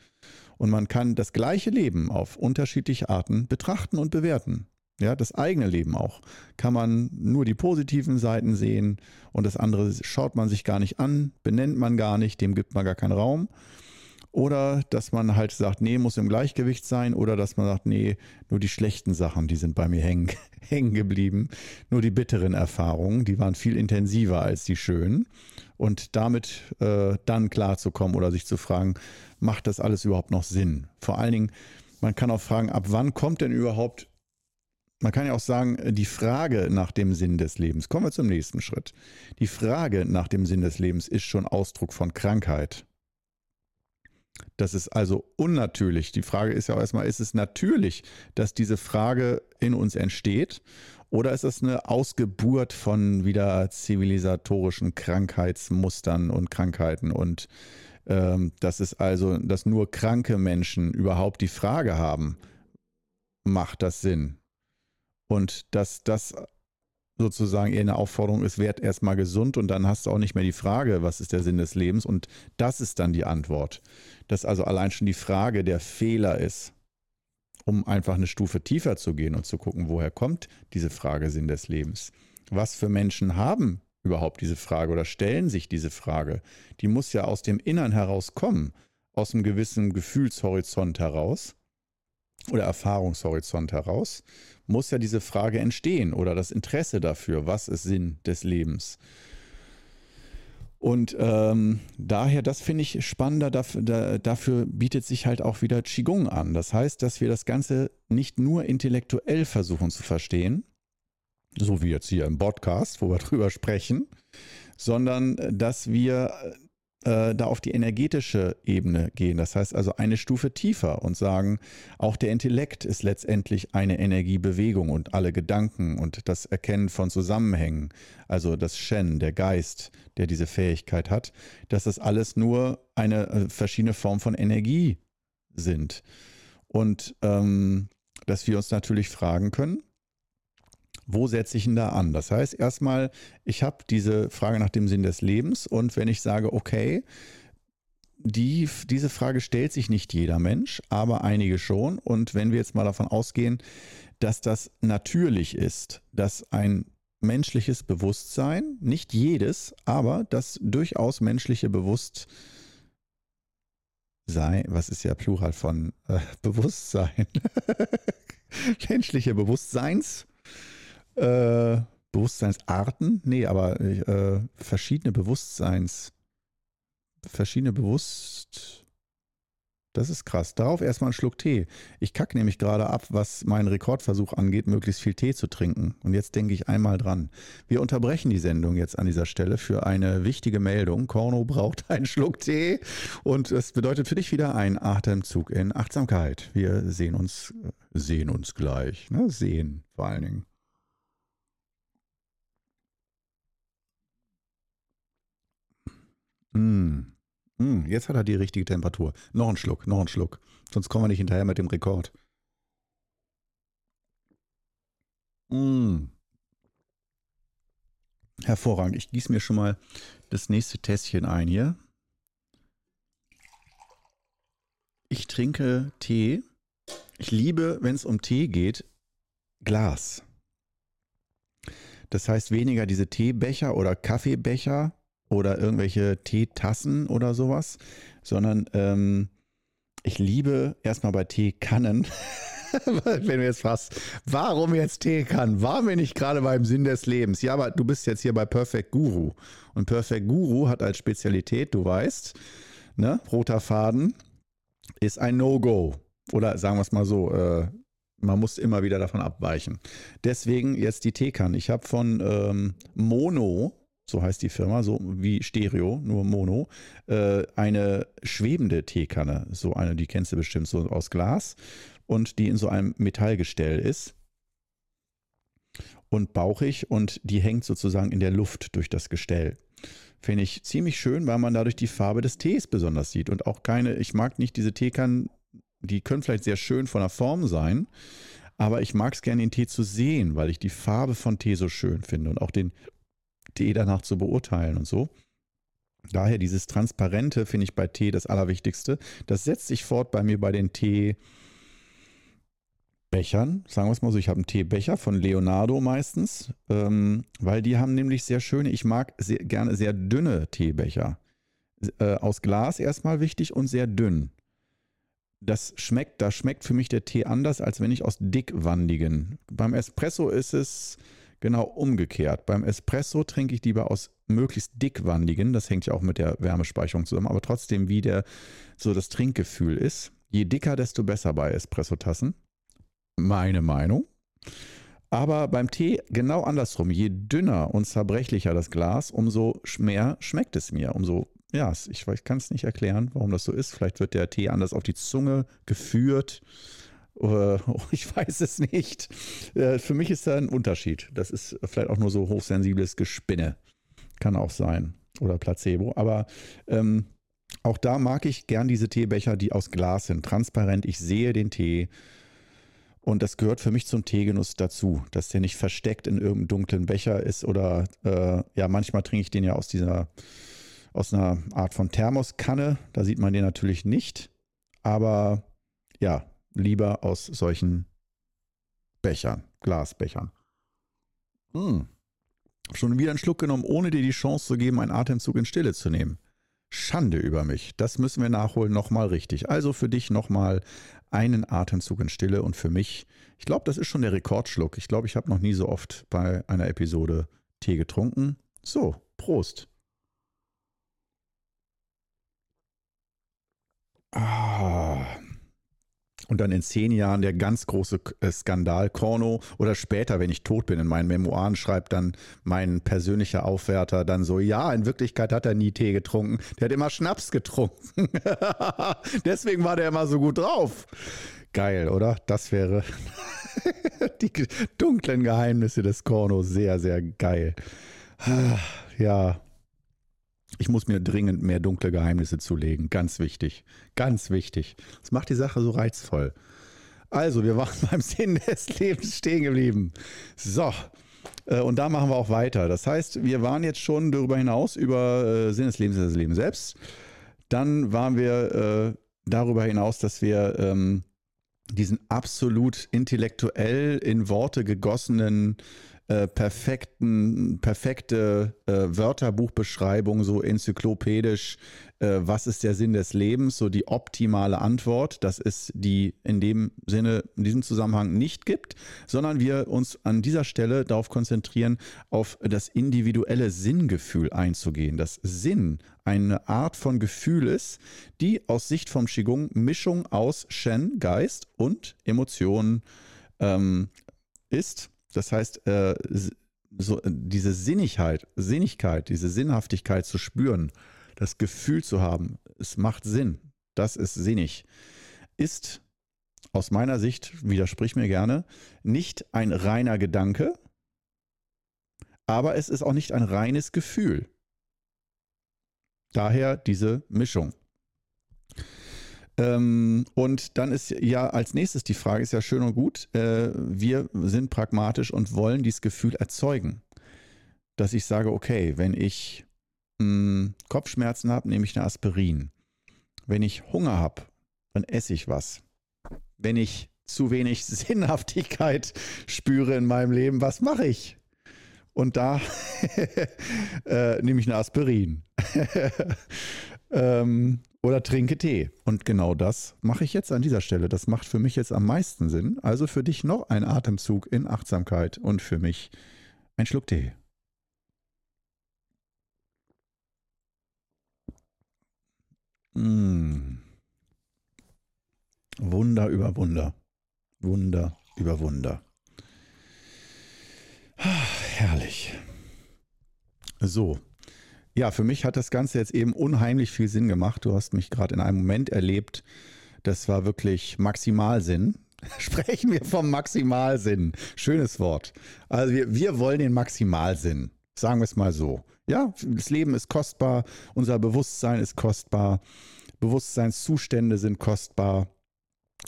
Und man kann das gleiche Leben auf unterschiedliche Arten betrachten und bewerten. Ja, das eigene Leben auch. Kann man nur die positiven Seiten sehen und das andere schaut man sich gar nicht an, benennt man gar nicht, dem gibt man gar keinen Raum. Oder dass man halt sagt, nee, muss im Gleichgewicht sein. Oder dass man sagt, nee, nur die schlechten Sachen, die sind bei mir hängen, [laughs] hängen geblieben. Nur die bitteren Erfahrungen, die waren viel intensiver als die schönen. Und damit äh, dann klarzukommen oder sich zu fragen, macht das alles überhaupt noch Sinn? Vor allen Dingen, man kann auch fragen, ab wann kommt denn überhaupt, man kann ja auch sagen, die Frage nach dem Sinn des Lebens. Kommen wir zum nächsten Schritt. Die Frage nach dem Sinn des Lebens ist schon Ausdruck von Krankheit. Das ist also unnatürlich. Die Frage ist ja auch erstmal, ist es natürlich, dass diese Frage in uns entsteht? Oder ist es eine Ausgeburt von wieder zivilisatorischen Krankheitsmustern und Krankheiten? Und ähm, das ist also, dass nur kranke Menschen überhaupt die Frage haben, macht das Sinn? Und dass das sozusagen eher eine Aufforderung ist, werd erstmal gesund und dann hast du auch nicht mehr die Frage, was ist der Sinn des Lebens und das ist dann die Antwort. Dass also allein schon die Frage der Fehler ist, um einfach eine Stufe tiefer zu gehen und zu gucken, woher kommt diese Frage Sinn des Lebens? Was für Menschen haben überhaupt diese Frage oder stellen sich diese Frage? Die muss ja aus dem Innern heraus kommen, aus einem gewissen Gefühlshorizont heraus oder Erfahrungshorizont heraus muss ja diese Frage entstehen oder das Interesse dafür, was ist Sinn des Lebens. Und ähm, daher, das finde ich spannender, dafür, da, dafür bietet sich halt auch wieder Qigong an. Das heißt, dass wir das Ganze nicht nur intellektuell versuchen zu verstehen, so wie jetzt hier im Podcast, wo wir [laughs] drüber sprechen, sondern dass wir äh, da auf die energetische Ebene gehen. Das heißt also eine Stufe tiefer und sagen, auch der Intellekt ist letztendlich eine Energiebewegung und alle Gedanken und das Erkennen von Zusammenhängen, also das Shen, der Geist, der diese Fähigkeit hat, dass das alles nur eine äh, verschiedene Form von Energie sind. Und ähm, dass wir uns natürlich fragen können, wo setze ich ihn da an? Das heißt, erstmal, ich habe diese Frage nach dem Sinn des Lebens und wenn ich sage, okay, die, diese Frage stellt sich nicht jeder Mensch, aber einige schon. Und wenn wir jetzt mal davon ausgehen, dass das natürlich ist, dass ein menschliches Bewusstsein, nicht jedes, aber das durchaus menschliche Bewusstsein, was ist ja Plural von äh, Bewusstsein? [laughs] menschliche Bewusstseins Bewusstseinsarten? Nee, aber äh, verschiedene Bewusstseins. Verschiedene Bewusst. Das ist krass. Darauf erstmal einen Schluck Tee. Ich kacke nämlich gerade ab, was meinen Rekordversuch angeht, möglichst viel Tee zu trinken. Und jetzt denke ich einmal dran. Wir unterbrechen die Sendung jetzt an dieser Stelle für eine wichtige Meldung. Korno braucht [laughs] einen Schluck Tee. Und das bedeutet für dich wieder ein Atemzug in Achtsamkeit. Wir sehen uns, äh, sehen uns gleich. Ne? Sehen vor allen Dingen. Mm. Mm, jetzt hat er die richtige Temperatur. Noch ein Schluck, noch ein Schluck. Sonst kommen wir nicht hinterher mit dem Rekord. Mm. Hervorragend. Ich gieße mir schon mal das nächste Tässchen ein hier. Ich trinke Tee. Ich liebe, wenn es um Tee geht, Glas. Das heißt weniger diese Teebecher oder Kaffeebecher, oder irgendwelche Teetassen oder sowas, sondern ähm, ich liebe erstmal bei Teekannen, [laughs] wenn du jetzt fragst, warum jetzt Teekannen? Waren wir nicht gerade beim Sinn des Lebens? Ja, aber du bist jetzt hier bei Perfect Guru. Und Perfect Guru hat als Spezialität, du weißt, ne, roter Faden ist ein No-Go. Oder sagen wir es mal so, äh, man muss immer wieder davon abweichen. Deswegen jetzt die Teekanne. Ich habe von ähm, Mono so heißt die Firma, so wie Stereo, nur Mono, äh, eine schwebende Teekanne, so eine, die kennst du bestimmt so aus Glas und die in so einem Metallgestell ist und bauchig und die hängt sozusagen in der Luft durch das Gestell. Finde ich ziemlich schön, weil man dadurch die Farbe des Tees besonders sieht und auch keine, ich mag nicht diese Teekannen, die können vielleicht sehr schön von der Form sein, aber ich mag es gerne, den Tee zu sehen, weil ich die Farbe von Tee so schön finde und auch den Tee danach zu beurteilen und so. Daher dieses Transparente finde ich bei Tee das Allerwichtigste. Das setzt sich fort bei mir bei den Teebechern. Sagen wir es mal so, ich habe einen Teebecher von Leonardo meistens, ähm, weil die haben nämlich sehr schöne, ich mag sehr, gerne sehr dünne Teebecher. äh, aus Glas erstmal wichtig und sehr dünn. Das schmeckt, da schmeckt für mich der Tee anders, als wenn ich aus dickwandigen. Beim Espresso ist es genau umgekehrt. Beim Espresso trinke ich lieber aus möglichst dickwandigen. Das hängt ja auch mit der Wärmespeicherung zusammen, aber trotzdem, wie der so das Trinkgefühl ist. Je dicker, desto besser bei Espressotassen. Meine Meinung. Aber beim Tee genau andersrum. Je dünner und zerbrechlicher das Glas, umso mehr schmeckt es mir. Umso, ja, ich, kann es nicht erklären, warum das so ist. Vielleicht wird der Tee anders auf die Zunge geführt. Äh, [laughs] ich weiß es nicht. Äh, für mich ist da ein Unterschied. Das ist vielleicht auch nur so hochsensibles Gespinne. Kann auch sein. Oder Placebo. Aber ähm, auch da mag ich gern diese Teebecher, die aus Glas sind. Transparent. Ich sehe den Tee. Und das gehört für mich zum Teegenuss dazu, dass der nicht versteckt in irgendeinem dunklen Becher ist oder äh, ja, manchmal trinke ich den ja aus dieser, aus einer Art von Thermoskanne. Da sieht man den natürlich nicht. Aber ja, lieber aus solchen Bechern, Glasbechern. Hm. Schon wieder einen Schluck genommen, ohne dir die Chance zu geben, einen Atemzug in Stille zu nehmen. Schande über mich. Das müssen wir nachholen, nochmal richtig. Also für dich nochmal einen Atemzug in Stille und für mich, ich glaube, das ist schon der Rekordschluck. Ich glaube, ich habe noch nie so oft bei einer Episode Tee getrunken. So, Prost. Ah. Und dann in zehn Jahren der ganz große äh, Skandal Korno oder später, wenn ich tot bin, in meinen Memoiren schreibt dann mein persönlicher Aufwärter dann so, ja, in Wirklichkeit hat er nie Tee getrunken, der hat immer Schnaps getrunken. [laughs] Deswegen war der immer so gut drauf. Geil, oder? Das wäre [laughs] die dunklen Geheimnisse des Korno. Sehr, sehr geil. Ja, ich muss mir dringend mehr dunkle Geheimnisse zulegen. Ganz wichtig. Ganz wichtig. Das macht die Sache so reizvoll. Also, wir waren [laughs] beim Sinn des Lebens stehen geblieben. So. Äh, und da machen wir auch weiter. Das heißt, wir waren jetzt schon darüber hinaus über äh, Sinn des Lebens, das Leben selbst. Dann waren wir äh, darüber hinaus, dass wir ähm, diesen absolut intellektuell in Worte gegossenen äh, perfekten, perfekte äh, Wörterbuchbeschreibung, so enzyklopädisch, äh, was ist der Sinn des Lebens, so die optimale Antwort, dass es die in dem Sinne, in diesem Zusammenhang nicht gibt, sondern wir uns an dieser Stelle darauf konzentrieren, auf das individuelle Sinngefühl einzugehen. Das Sinn eine Art von Gefühl ist, die aus Sicht vom Qigong Mischung aus Shen, Geist und Emotionen ähm, ist. Das heißt, äh, so, diese Sinnigkeit, Sinnigkeit, diese Sinnhaftigkeit zu spüren, das Gefühl zu haben, es macht Sinn, das ist sinnig, ist aus meiner Sicht, widersprich mir gerne, nicht ein reiner Gedanke, aber es ist auch nicht ein reines Gefühl. Daher diese Mischung. Ähm, und dann ist ja als nächstes die Frage, ist ja schön und gut, äh, wir sind pragmatisch und wollen dieses Gefühl erzeugen. Dass ich sage, okay, wenn ich mh, hm, Kopfschmerzen habe, nehme ich eine Aspirin. Wenn ich Hunger habe, dann esse ich was. Wenn ich zu wenig [laughs] Sinnhaftigkeit spüre in meinem Leben, was mache ich? Und da [laughs] äh, nehme ich eine Aspirin. [laughs] ähm, oder trinke Tee. Und genau das mache ich jetzt an dieser Stelle. Das macht für mich jetzt am meisten Sinn. Also für dich noch ein Atemzug in Achtsamkeit und für mich ein Schluck Tee. Mmh. Wunder über Wunder. Wunder über Wunder. Ah, herrlich. So, ja, für mich hat das Ganze jetzt eben unheimlich viel Sinn gemacht. Du hast mich gerade in einem Moment erlebt, das war wirklich Maximalsinn. [laughs] Sprechen wir vom Maximalsinn. Schönes Wort. Also wir, wir wollen den Maximalsinn. Sagen wir es mal so. Ja, das Leben ist kostbar, unser Bewusstsein ist kostbar, Bewusstseinszustände sind kostbar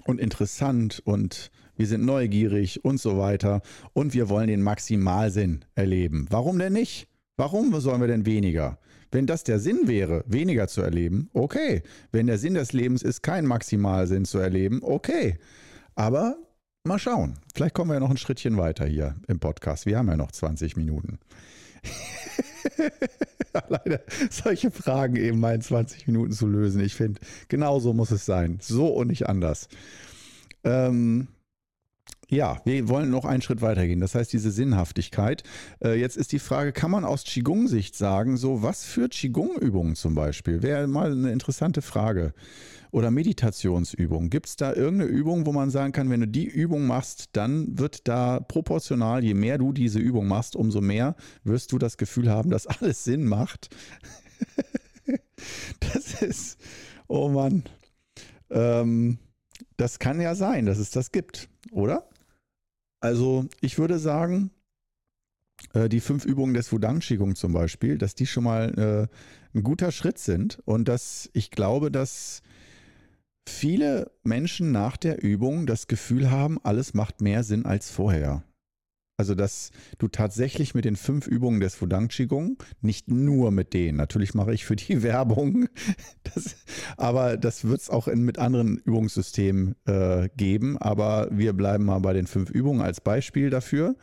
und interessant und wir sind neugierig und so weiter und wir wollen den Maximalsinn erleben. Warum denn nicht? Warum sollen wir denn weniger? Wenn das der Sinn wäre, weniger zu erleben, okay. Wenn der Sinn des Lebens ist, keinen Maximalsinn zu erleben, okay. Aber mal schauen. Vielleicht kommen wir ja noch ein Schrittchen weiter hier im Podcast. Wir haben ja noch 20 Minuten. [laughs] Leider solche Fragen eben mal in 20 Minuten zu lösen. Ich finde, genau so muss es sein. So und nicht anders. Ähm, ja, wir wollen noch einen Schritt weitergehen. Das heißt, diese Sinnhaftigkeit. Äh, jetzt ist die Frage, kann man aus Qigong-Sicht sagen, so was für Qigong-Übungen zum Beispiel? Wäre mal eine interessante Frage. Oder Meditationsübungen. Gibt es da irgendeine Übung, wo man sagen kann, wenn du die Übung machst, dann wird da proportional, je mehr du diese Übung machst, umso mehr wirst du das Gefühl haben, dass alles Sinn macht. [laughs] das ist, oh Mann. Ähm, das kann ja sein, dass es das gibt, oder? Also ich würde sagen, äh, die fünf Übungen des Wudang Qigong zum Beispiel, dass die schon mal äh, ein guter Schritt sind und dass ich glaube, dass viele Menschen nach der Übung das Gefühl haben, alles macht mehr Sinn als vorher. Also, dass du tatsächlich mit den fünf Übungen des Wudang Qigong, nicht nur mit denen, natürlich mache ich für die [laughs] Werbung, das, aber das wird es auch in, mit anderen Übungssystemen äh, geben. Aber wir bleiben mal bei den fünf Übungen als Beispiel dafür.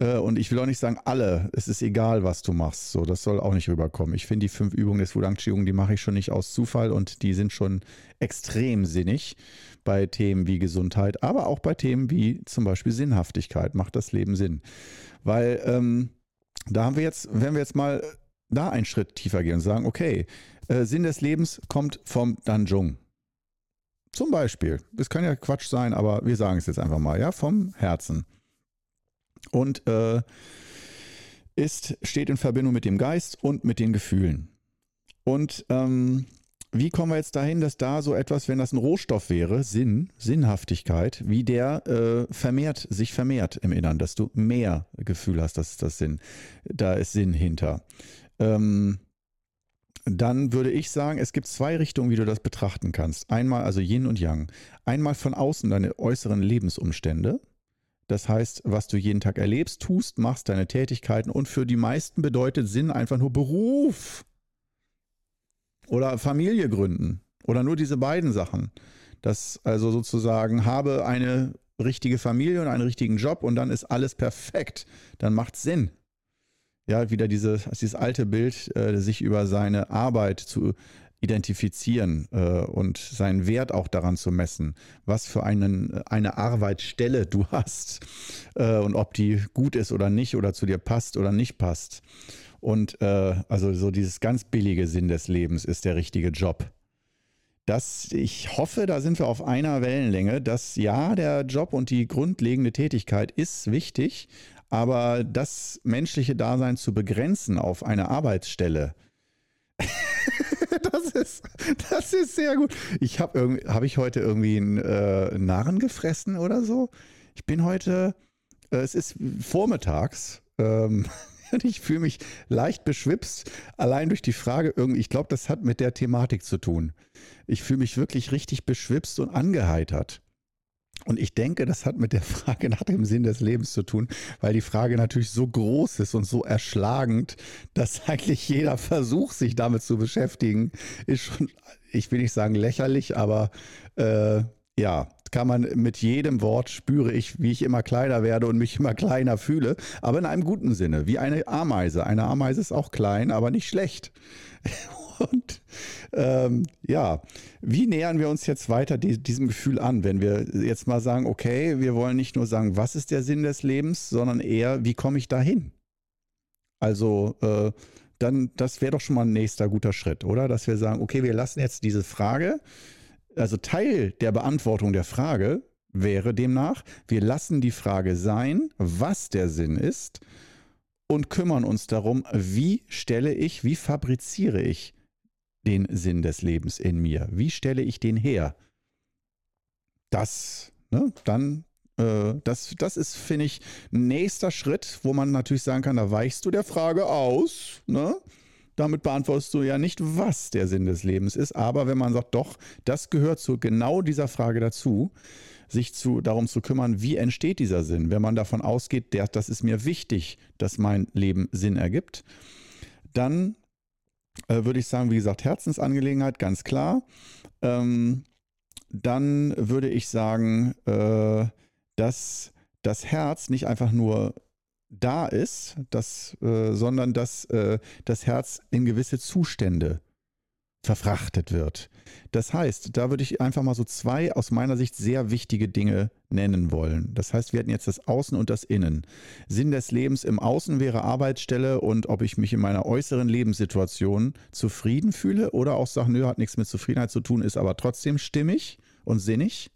Äh, und ich will auch nicht sagen, alle, es ist egal, was du machst. So, das soll auch nicht rüberkommen. Ich finde die fünf Übungen des Wudang Qigong, die mache ich schon nicht aus Zufall und die sind schon extrem sinnig bei Themen wie Gesundheit, aber auch bei Themen wie zum Beispiel Sinnhaftigkeit. Macht das Leben Sinn? Weil ähm, da haben wir jetzt, wenn wir jetzt mal da einen Schritt tiefer gehen und sagen, okay, äh, Sinn des Lebens kommt vom Danjung. Zum Beispiel. Das kann ja Quatsch sein, aber wir sagen es jetzt einfach mal, ja, vom Herzen und äh, ist, steht in Verbindung mit dem Geist und mit den Gefühlen. Und ähm, wie kommen wir jetzt dahin, dass da so etwas, wenn das ein Rohstoff wäre, Sinn, Sinnhaftigkeit, wie der äh, vermehrt, sich vermehrt im Innern, dass du mehr Gefühl hast, dass das Sinn, da ist Sinn hinter. Ähm, dann würde ich sagen, es gibt zwei Richtungen, wie du das betrachten kannst. Einmal also Yin und Yang. Einmal von außen deine äußeren Lebensumstände, das heißt, was du jeden Tag erlebst, tust, machst, deine Tätigkeiten und für die meisten bedeutet Sinn einfach nur Beruf oder Familie gründen oder nur diese beiden Sachen. Das also sozusagen habe eine richtige Familie und einen richtigen Job und dann ist alles perfekt. Dann macht Sinn. Ja, wieder diese, dieses alte Bild, äh, sich über seine Arbeit zu identifizieren äh, und seinen Wert auch daran zu messen, was für einen, eine Arbeitsstelle du [laughs] hast äh, und ob die gut ist oder nicht oder zu dir passt oder nicht passt. Und äh, also so dieses ganz billige Sinn des Lebens ist der richtige Job. Das, ich hoffe, da sind wir auf einer Wellenlänge, dass ja, der Job und die grundlegende Tätigkeit ist wichtig, aber das menschliche Dasein zu begrenzen auf eine Arbeitsstelle, [laughs] [laughs] das, ist, das ist sehr gut. Ich habe hab ich heute irgendwie einen äh, Narren gefressen oder so? Ich bin heute, äh, es ist vormittags. Ähm, [laughs] ich fühle mich leicht beschwipst, allein durch die Frage irgendwie, ich glaube, das hat mit der Thematik zu tun. Ich fühle mich wirklich richtig beschwipst und angeheitert. Und ich denke, das hat mit der [laughs] Frage nach dem Sinn des Lebens zu tun, weil die Frage natürlich so groß ist und so erschlagend, dass [laughs] eigentlich jeder Versuch, sich damit zu beschäftigen, ist schon, ich will nicht sagen lächerlich, aber äh, ja, kann man mit jedem Wort spüre ich, wie ich immer kleiner werde und mich immer kleiner fühle, aber in einem guten Sinne, wie eine Ameise. Eine Ameise ist auch klein, aber nicht schlecht. Und ähm, ja, wie nähern wir uns jetzt weiter die, diesem Gefühl an, wenn wir jetzt mal sagen, okay, wir wollen nicht nur sagen, was ist der Sinn des Lebens, sondern eher, wie komme ich dahin? Also äh, dann, das wäre doch schon mal ein nächster guter Schritt, oder? Dass wir sagen, okay, wir lassen jetzt diese Frage, also Teil der Beantwortung der Frage wäre demnach, wir lassen die Frage sein, was der Sinn ist und kümmern uns darum, wie stelle ich, wie fabriziere ich den Sinn des Lebens in mir? Wie stelle ich den her? Das, ne, dann, äh, das, das ist, finde ich, ein nächster Schritt, wo man natürlich sagen kann, da weichst du der Frage aus, ne? Damit beantwortest du ja nicht, was der Sinn des Lebens ist. Aber wenn man sagt, doch, das gehört zu genau dieser Frage dazu, sich zu, darum zu kümmern, wie entsteht dieser Sinn. Wenn man davon ausgeht, der, das ist mir wichtig, dass mein Leben Sinn ergibt, dann äh, würde ich sagen, wie gesagt, Herzensangelegenheit, ganz klar. Ähm, dann würde ich sagen, äh, dass das Herz nicht einfach nur da ist, dass, äh, sondern dass äh, das Herz in gewisse Zustände verfrachtet wird. Das heißt, da würde ich einfach mal so zwei aus meiner Sicht sehr wichtige Dinge nennen wollen. Das heißt, wir hatten jetzt das Außen und das Innen. Sinn des Lebens im Außen wäre Arbeitsstelle und ob ich mich in meiner äußeren Lebenssituation zufrieden fühle oder auch sage, nö, hat nichts mit Zufriedenheit zu tun, ist aber trotzdem stimmig und sinnig.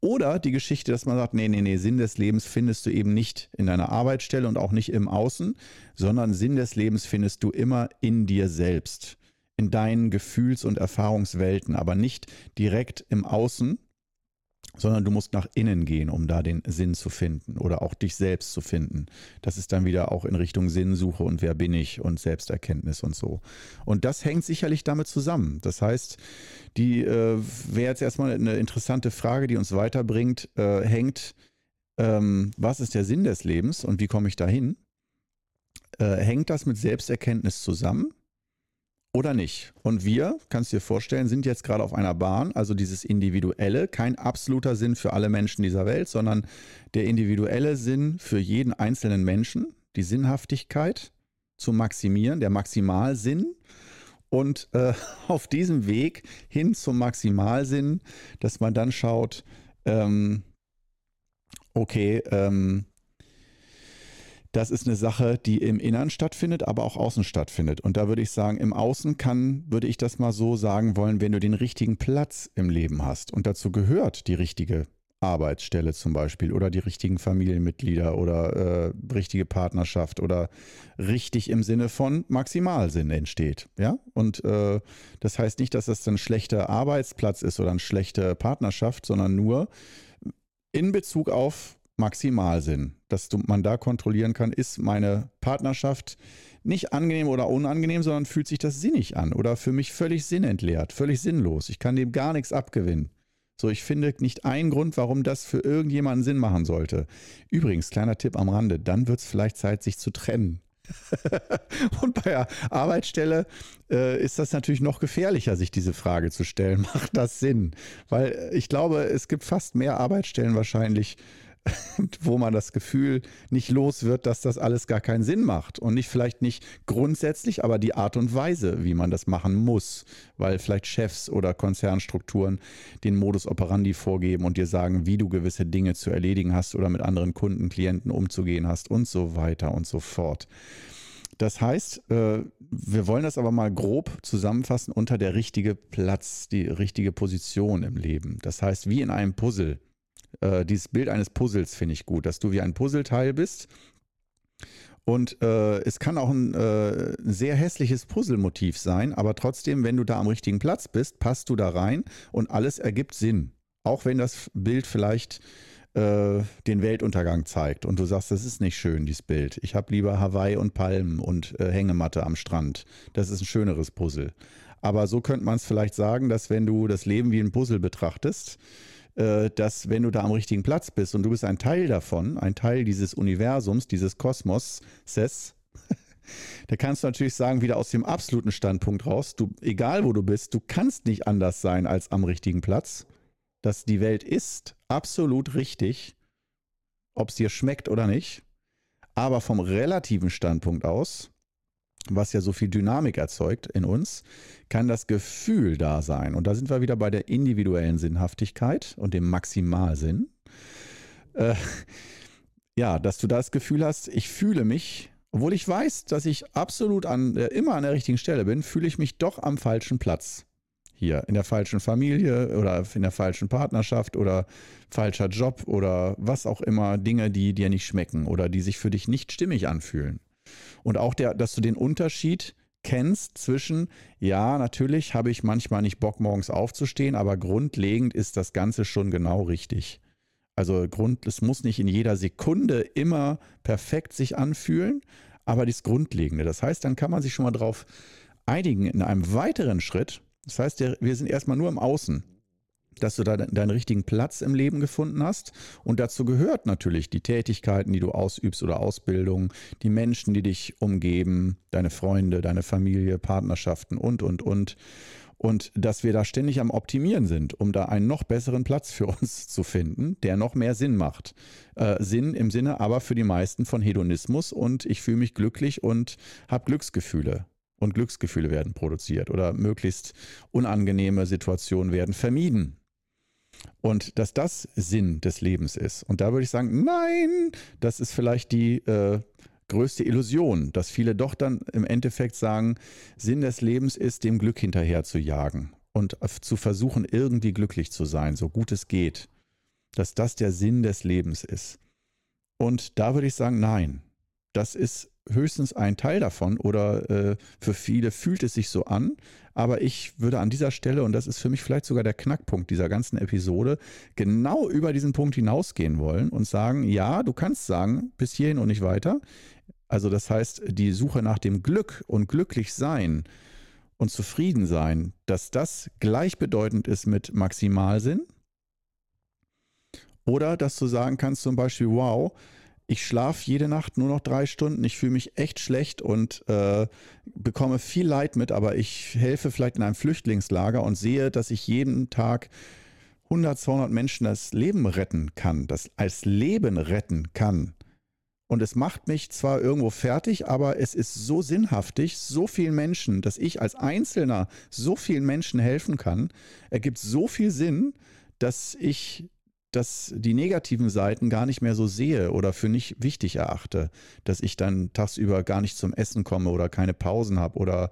Oder die Geschichte, dass man sagt, nee, nee, nee, Sinn des Lebens findest du eben nicht in deiner Arbeitsstelle und auch nicht im Außen, sondern Sinn des Lebens findest du immer in dir selbst in deinen Gefühls- und Erfahrungswelten, aber nicht direkt im Außen, sondern du musst nach innen gehen, um da den Sinn zu finden oder auch dich selbst zu finden. Das ist dann wieder auch in Richtung Sinnsuche und wer bin ich und Selbsterkenntnis und so. Und das hängt sicherlich damit zusammen. Das heißt, die äh, wäre jetzt erstmal eine interessante Frage, die uns weiterbringt, äh, hängt, ähm, was ist der Sinn des Lebens und wie komme ich dahin? Äh, hängt das mit Selbsterkenntnis zusammen? Oder nicht. Und wir, kannst du dir vorstellen, sind jetzt gerade auf einer Bahn, also dieses individuelle, kein absoluter Sinn für alle Menschen dieser Welt, sondern der individuelle Sinn für jeden einzelnen Menschen, die Sinnhaftigkeit zu maximieren, der Maximalsinn. Und äh, [laughs] auf diesem Weg hin zum Maximalsinn, dass man dann schaut, ähm, okay, ähm, das ist eine Sache, die im Innern stattfindet, aber auch außen stattfindet. Und da würde ich sagen, im Außen kann, würde ich das mal so sagen wollen, wenn du den richtigen Platz im Leben hast. Und dazu gehört die richtige Arbeitsstelle zum Beispiel oder die richtigen Familienmitglieder oder äh, richtige Partnerschaft oder richtig im Sinne von Maximalsinn entsteht. Ja, und äh, das heißt nicht, dass das ein schlechter Arbeitsplatz ist oder eine schlechte Partnerschaft, sondern nur in Bezug auf Maximalsinn, dass du, man da kontrollieren kann, ist meine Partnerschaft nicht angenehm oder unangenehm, sondern fühlt sich das sinnig an oder für mich völlig sinnentleert, völlig sinnlos. Ich kann dem gar nichts abgewinnen. So, ich finde nicht einen Grund, warum das für irgendjemanden Sinn machen sollte. Übrigens, kleiner Tipp am Rande, dann wird es vielleicht Zeit, sich zu trennen. [laughs] und bei der Arbeitsstelle äh, ist das natürlich noch gefährlicher, sich diese Frage zu stellen. [laughs] Macht das Sinn? Weil ich glaube, es gibt fast mehr Arbeitsstellen wahrscheinlich, wo man das Gefühl nicht los wird, dass das alles gar keinen Sinn macht. Und nicht vielleicht nicht grundsätzlich, aber die Art und Weise, wie man das machen muss. Weil vielleicht Chefs oder Konzernstrukturen den Modus operandi vorgeben und dir sagen, wie du gewisse Dinge zu erledigen hast oder mit anderen Kunden, Klienten umzugehen hast und so weiter und so fort. Das heißt, äh, wir wollen das aber mal grob zusammenfassen unter der richtige Platz, die richtige Position im Leben. Das heißt, wie in einem Puzzle. Äh, dieses Bild eines Puzzles finde ich gut, dass du wie ein Puzzleteil bist. Und äh, es kann auch ein, äh, sehr hässliches Puzzlemotiv sein, aber trotzdem, wenn du da am richtigen Platz bist, passt du da rein und alles ergibt Sinn. Auch wenn das Bild vielleicht äh, den Weltuntergang zeigt und du sagst, das ist nicht schön, dieses Bild. Ich habe lieber Hawaii und Palmen und äh, Hängematte am Strand. Das ist ein schöneres Puzzle. Aber so könnte man es vielleicht sagen, dass wenn du das Leben wie ein Puzzle betrachtest, dass wenn du da am richtigen Platz bist und du bist ein Teil davon, ein Teil dieses Universums, dieses Kosmos, [laughs] da kannst du natürlich sagen, wieder aus dem absoluten Standpunkt raus, du, egal wo du bist, du kannst nicht anders sein als am richtigen Platz. Dass die Welt ist absolut richtig, ob es dir schmeckt oder nicht. Aber vom relativen Standpunkt aus was ja so viel Dynamik erzeugt in uns, kann das Gefühl da sein. Und da sind wir wieder bei der individuellen Sinnhaftigkeit und dem Maximalsinn. Äh, ja, dass du das Gefühl hast, ich fühle mich, obwohl ich weiß, dass ich absolut an, äh, immer an der richtigen Stelle bin, fühle ich mich doch am falschen Platz. Hier, in der falschen Familie oder in der falschen Partnerschaft oder falscher Job oder was auch immer, Dinge, die dir nicht schmecken oder die sich für dich nicht stimmig anfühlen. Und auch, der, dass du den Unterschied kennst zwischen, ja, natürlich habe ich manchmal nicht Bock, morgens aufzustehen, aber grundlegend ist das Ganze schon genau richtig. Also Grund, es muss nicht in jeder Sekunde immer perfekt sich anfühlen, aber das Grundlegende. Das heißt, dann kann man sich schon mal darauf einigen in einem weiteren Schritt. Das heißt, wir sind erstmal nur im Außen dass du da deinen richtigen Platz im Leben gefunden hast. Und dazu gehört natürlich die Tätigkeiten, die du ausübst oder Ausbildung, die Menschen, die dich umgeben, deine Freunde, deine Familie, Partnerschaften und, und, und. Und dass wir da ständig am Optimieren sind, um da einen noch besseren Platz für uns [laughs] zu finden, der noch mehr Sinn macht. Äh, Sinn im Sinne aber für die meisten von Hedonismus und ich fühle mich glücklich und habe Glücksgefühle. Und Glücksgefühle werden produziert oder möglichst unangenehme Situationen werden vermieden. Und dass das Sinn des Lebens ist. Und da würde ich sagen, nein, das ist vielleicht die äh, größte Illusion, dass viele doch dann im Endeffekt sagen, Sinn des Lebens ist, dem Glück hinterher zu jagen und zu versuchen, irgendwie glücklich zu sein, so gut es geht. Dass das der Sinn des Lebens ist. Und da würde ich sagen, nein, das ist höchstens ein Teil davon oder äh, für viele fühlt es sich so an. Aber ich würde an dieser Stelle, und das ist für mich vielleicht sogar der Knackpunkt dieser ganzen Episode, genau über diesen Punkt hinausgehen wollen und sagen, ja, du kannst sagen, bis hierhin und nicht weiter. Also das heißt, die Suche nach dem Glück und glücklich sein und zufrieden sein, dass das gleichbedeutend ist mit Maximalsinn. Oder dass du sagen kannst zum Beispiel, wow, ich schlafe jede Nacht nur noch drei Stunden, ich fühle mich echt schlecht und äh, bekomme viel Leid mit, aber ich helfe vielleicht in einem Flüchtlingslager und sehe, dass ich jeden Tag 100, 200 Menschen das Leben retten kann, das als Leben retten kann. Und es macht mich zwar irgendwo fertig, aber es ist so sinnhaftig, so vielen Menschen, dass ich als Einzelner so vielen Menschen helfen kann, ergibt so viel Sinn, dass ich dass die negativen Seiten gar nicht mehr so sehe oder für nicht wichtig erachte, dass ich dann tagsüber gar nicht zum Essen komme oder keine Pausen habe oder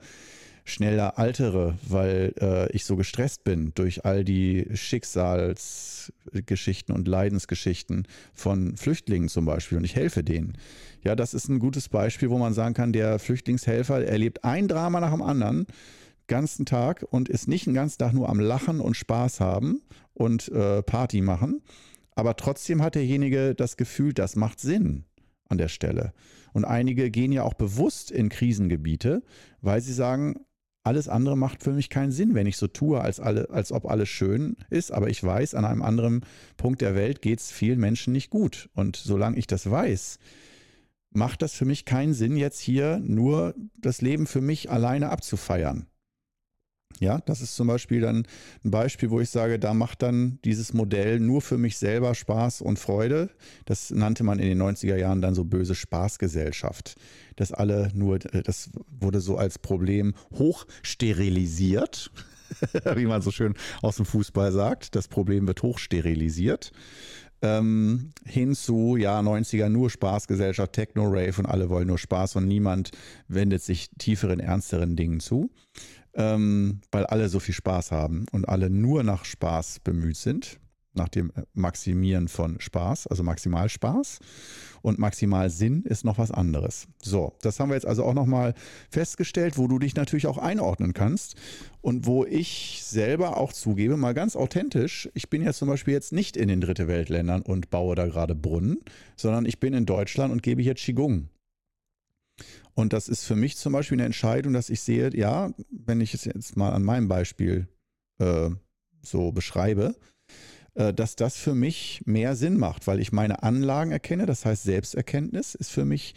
schneller altere, weil äh, ich so gestresst bin durch all die Schicksalsgeschichten und Leidensgeschichten von Flüchtlingen zum Beispiel und ich helfe denen. Ja, das ist ein gutes Beispiel, wo man sagen kann, der Flüchtlingshelfer erlebt ein Drama nach dem anderen ganzen Tag und ist nicht den ganzen Tag nur am Lachen und Spaß haben und äh, Party machen. Aber trotzdem hat derjenige das Gefühl, das macht Sinn an der Stelle. Und einige gehen ja auch bewusst in Krisengebiete, weil sie sagen, alles andere macht für mich keinen Sinn, wenn ich so tue, als, alle, als ob alles schön ist. Aber ich weiß, an einem anderen Punkt der Welt geht es vielen Menschen nicht gut. Und solange ich das weiß, macht das für mich keinen Sinn, jetzt hier nur das Leben für mich alleine abzufeiern. Ja, das ist zum Beispiel dann ein Beispiel, wo ich sage, da macht dann dieses Modell nur für mich selber Spaß und Freude. Das nannte man in den 90er Jahren dann so böse Spaßgesellschaft. Dass alle nur, äh, das wurde so als Problem hochsterilisiert, [laughs] wie man so schön aus dem Fußball sagt. Das Problem wird hochsterilisiert. Ähm, hin ja, 90er nur Spaßgesellschaft, Techno-Rave und alle wollen nur Spaß und niemand wendet sich tieferen, ernsteren Dingen zu ähm, weil alle so viel Spaß haben und alle nur nach Spaß bemüht sind, nach dem Maximieren von Spaß, also Maximalspaß. Und Maximalsinn ist noch was anderes. So, das haben wir jetzt also auch nochmal festgestellt, wo du dich natürlich auch einordnen kannst und wo ich selber auch zugebe, mal ganz authentisch, ich bin ja zum Beispiel jetzt nicht in den Dritte Weltländern und baue da gerade Brunnen, sondern ich bin in Deutschland und gebe hier Qigong. Und das ist für mich zum Beispiel eine Entscheidung, dass ich sehe, ja, wenn ich es jetzt mal an meinem Beispiel äh, so beschreibe, äh, dass das für mich mehr Sinn macht, weil ich meine Anlagen erkenne. Das heißt, Selbsterkenntnis ist für mich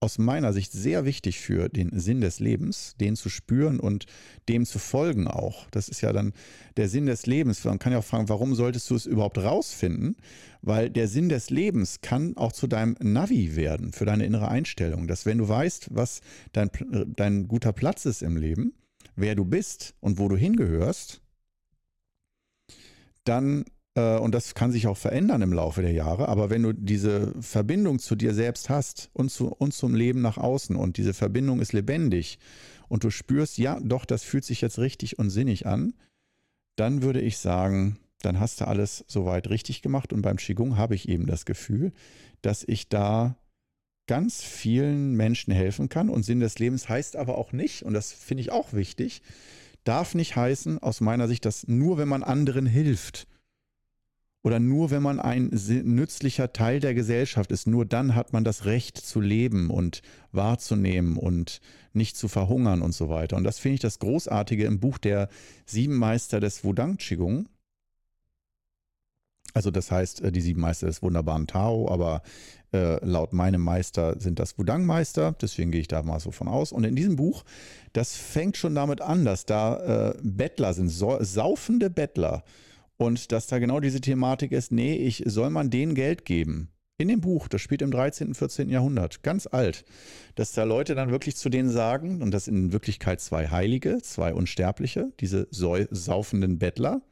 aus meiner Sicht sehr wichtig für den Sinn des Lebens, den zu spüren und dem zu folgen auch. Das ist ja dann der Sinn des Lebens. Man kann ja auch fragen, warum solltest du es überhaupt rausfinden? Weil der Sinn des Lebens kann auch zu deinem Navi werden, für deine innere Einstellung. Dass wenn du weißt, was dein, dein guter Platz ist im Leben, wer du bist und wo du hingehörst, dann äh, und das kann sich auch verändern im Laufe der Jahre. Aber wenn du diese Verbindung zu dir selbst hast und, zu, und zum Leben nach außen und diese Verbindung ist lebendig und du spürst, ja, doch, das fühlt sich jetzt richtig und sinnig an, dann würde ich sagen, dann hast du alles soweit richtig gemacht. Und beim Qigong habe ich eben das Gefühl, dass ich da ganz vielen Menschen helfen kann. Und Sinn des Lebens heißt aber auch nicht, und das finde ich auch wichtig, darf nicht heißen, aus meiner Sicht, dass nur wenn man anderen hilft, oder nur wenn man ein nützlicher Teil der Gesellschaft ist, nur dann hat man das Recht zu leben und wahrzunehmen und nicht zu verhungern und so weiter. Und das finde ich das Großartige im Buch der Sieben Meister des Wudang Qigong. Also das heißt, äh, die sieben Meister des wunderbaren Tao, aber äh, laut meinem Meister sind das Wudang-Meister, deswegen gehe ich da mal so von aus. Und in diesem Buch, das fängt schon damit an, dass da äh, Bettler sind, saufende Bettler. Und dass da genau diese Thematik ist, nee, ich soll man denen Geld geben. In dem Buch, das spielt im 13., 14. Jahrhundert, ganz alt, dass da Leute dann wirklich zu denen sagen, und das sind in Wirklichkeit zwei Heilige, zwei Unsterbliche, diese saufenden Bettler,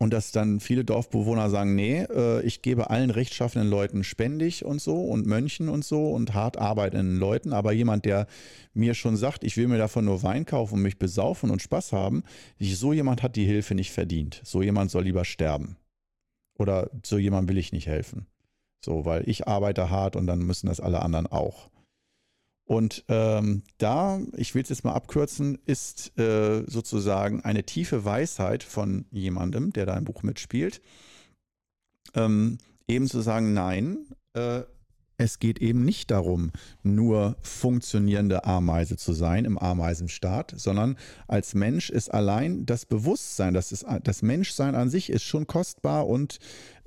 und dass dann viele Dorfbewohner sagen, nee, äh, ich gebe allen rechtschaffenen Leuten spendig und so und Mönchen und so und hart arbeitenden Leuten, aber jemand, der mir schon sagt, ich will mir davon nur Wein kaufen und mich besaufen und Spaß haben, so jemand hat die Hilfe nicht verdient. So jemand soll lieber sterben. Oder so jemand will ich nicht helfen. So, weil ich arbeite hart und dann müssen das alle anderen auch. Und ähm, da, ich will es jetzt mal abkürzen, ist äh, sozusagen eine tiefe Weisheit von jemandem, der da im Buch mitspielt, ähm, eben zu sagen, nein, äh, es geht eben nicht darum, nur funktionierende Ameise zu sein im Ameisenstaat, sondern als Mensch ist allein das Bewusstsein, das, ist, das Menschsein an sich ist schon kostbar und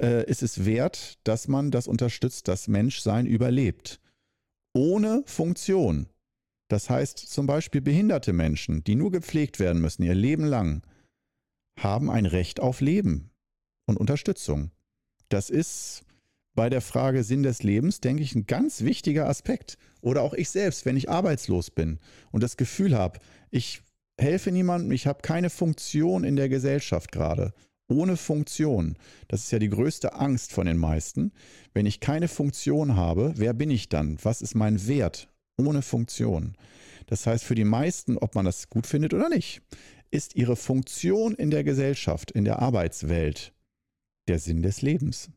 äh, ist es wert, dass man das unterstützt, dass Menschsein überlebt ohne Funktion. Das heißt zum Beispiel behinderte Menschen, die nur gepflegt werden müssen ihr Leben lang, haben ein Recht auf Leben und Unterstützung. Das ist bei der Frage Sinn des Lebens, denke ich, ein ganz wichtiger Aspekt. Oder auch ich selbst, wenn ich arbeitslos bin und das Gefühl habe, ich helfe niemandem, ich habe keine Funktion in der Gesellschaft gerade ohne Funktion. Das ist ja die größte Angst von den meisten. Wenn ich keine Funktion habe, wer bin ich dann? Was ist mein Wert ohne Funktion? Das heißt, für die meisten, ob man das gut findet oder nicht, ist ihre Funktion in der Gesellschaft, in der Arbeitswelt der Sinn des Lebens.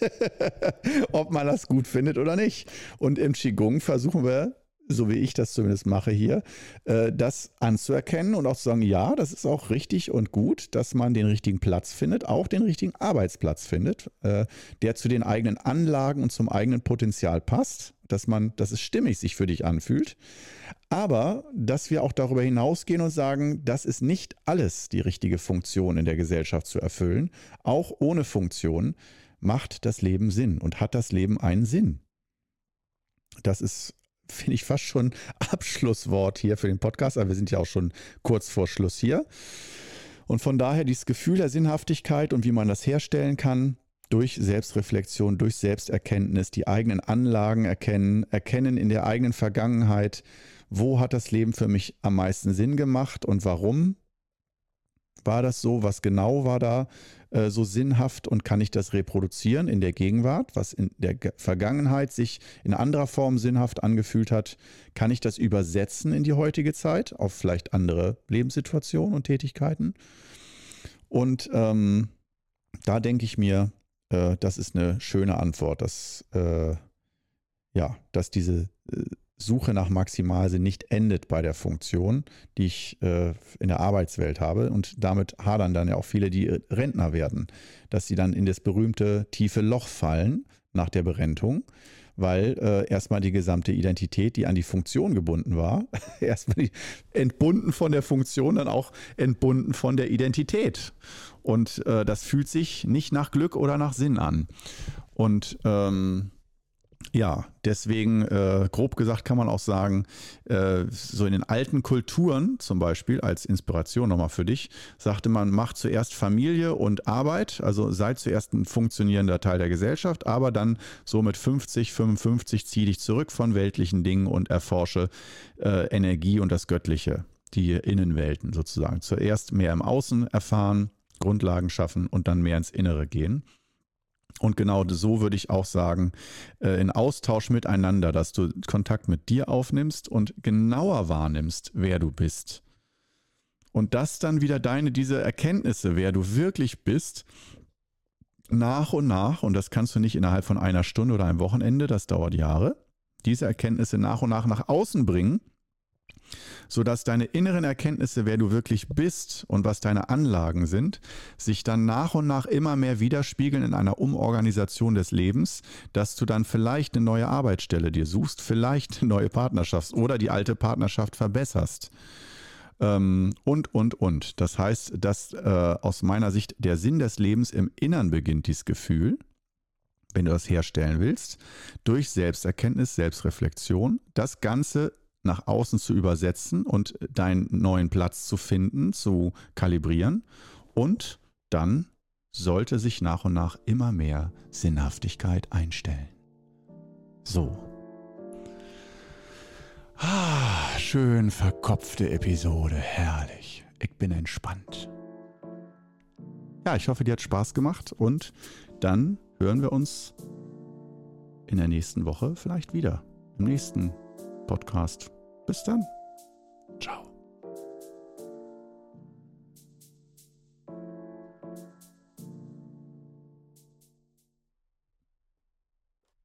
[laughs] ob man das gut findet oder nicht. Und im Qigong versuchen wir so wie ich das zumindest mache hier, äh, das anzuerkennen und auch zu sagen, ja, das ist auch richtig und gut, dass man den richtigen Platz findet, auch den richtigen Arbeitsplatz findet, äh, der zu den eigenen Anlagen und zum eigenen Potenzial passt, dass man, dass es stimmig sich für dich anfühlt. Aber dass wir auch darüber hinausgehen und sagen, das ist nicht alles die richtige Funktion in der Gesellschaft zu erfüllen. Auch ohne Funktion macht das Leben Sinn und hat das Leben einen Sinn. Das ist finde ich fast schon Abschlusswort hier für den Podcast, aber wir sind ja auch schon kurz vor Schluss hier. Und von daher dieses Gefühl der Sinnhaftigkeit und wie man das herstellen kann, durch Selbstreflexion, durch Selbsterkenntnis, die eigenen Anlagen erkennen, erkennen in der eigenen Vergangenheit, wo hat das Leben für mich am meisten Sinn gemacht und warum war das so, was genau war da äh, so sinnhaft und kann ich das reproduzieren in der Gegenwart, was in der Vergangenheit sich in anderer Form sinnhaft angefühlt hat, kann ich das übersetzen in die heutige Zeit auf vielleicht andere Lebenssituationen und Tätigkeiten. Und ähm, da denke ich mir, äh, das ist eine schöne Antwort, dass, äh, ja, dass diese äh, Suche nach Maximalsinn nicht endet bei der Funktion, die ich äh, in der Arbeitswelt habe. Und damit hadern dann ja auch viele, die Rentner werden, dass sie dann in das berühmte tiefe Loch fallen nach der Berentung, weil äh, erstmal die gesamte Identität, die an die Funktion gebunden war, [laughs] erstmal entbunden von der Funktion, dann auch entbunden von der Identität. Und äh, das fühlt sich nicht nach Glück oder nach Sinn an. Und ähm, ja, deswegen, äh, grob gesagt, kann man auch sagen, äh, so in den alten Kulturen zum Beispiel, als Inspiration nochmal für dich, sagte man, mach zuerst Familie und Arbeit, also sei zuerst ein funktionierender Teil der Gesellschaft, aber dann so mit 50, 55 zieh dich zurück von weltlichen Dingen und erforsche äh, Energie und das Göttliche, die Innenwelten sozusagen. Zuerst mehr im Außen erfahren, Grundlagen schaffen und dann mehr ins Innere gehen. Und genau so würde ich auch sagen, äh, in Austausch miteinander, dass du Kontakt mit dir aufnimmst und genauer wahrnimmst, wer du bist. Und das dann wieder deine, diese Erkenntnisse, wer du wirklich bist, nach und nach, und das kannst du nicht innerhalb von einer Stunde oder einem Wochenende, das dauert Jahre, diese Erkenntnisse nach und nach nach außen bringen sodass deine inneren Erkenntnisse, wer du wirklich bist und was deine Anlagen sind, sich dann nach und nach immer mehr widerspiegeln in einer Umorganisation des Lebens, dass du dann vielleicht eine neue Arbeitsstelle dir suchst, vielleicht eine neue Partnerschaft oder die alte Partnerschaft verbesserst Ähm, und, und, und. Das heißt, dass äh, aus meiner Sicht der Sinn des Lebens im Innern beginnt, dieses Gefühl, wenn du das herstellen willst, durch Selbsterkenntnis, Selbstreflexion, das Ganze nach außen zu übersetzen und deinen neuen Platz zu finden, zu kalibrieren und dann sollte sich nach und nach immer mehr Sinnhaftigkeit einstellen. So. Ah, schön verkopfte Episode, herrlich. Ich bin entspannt. Ja, ich hoffe, dir hat Spaß gemacht und dann hören wir uns in der nächsten Woche vielleicht wieder. Im nächsten Podcast. Bis dann. Ciao.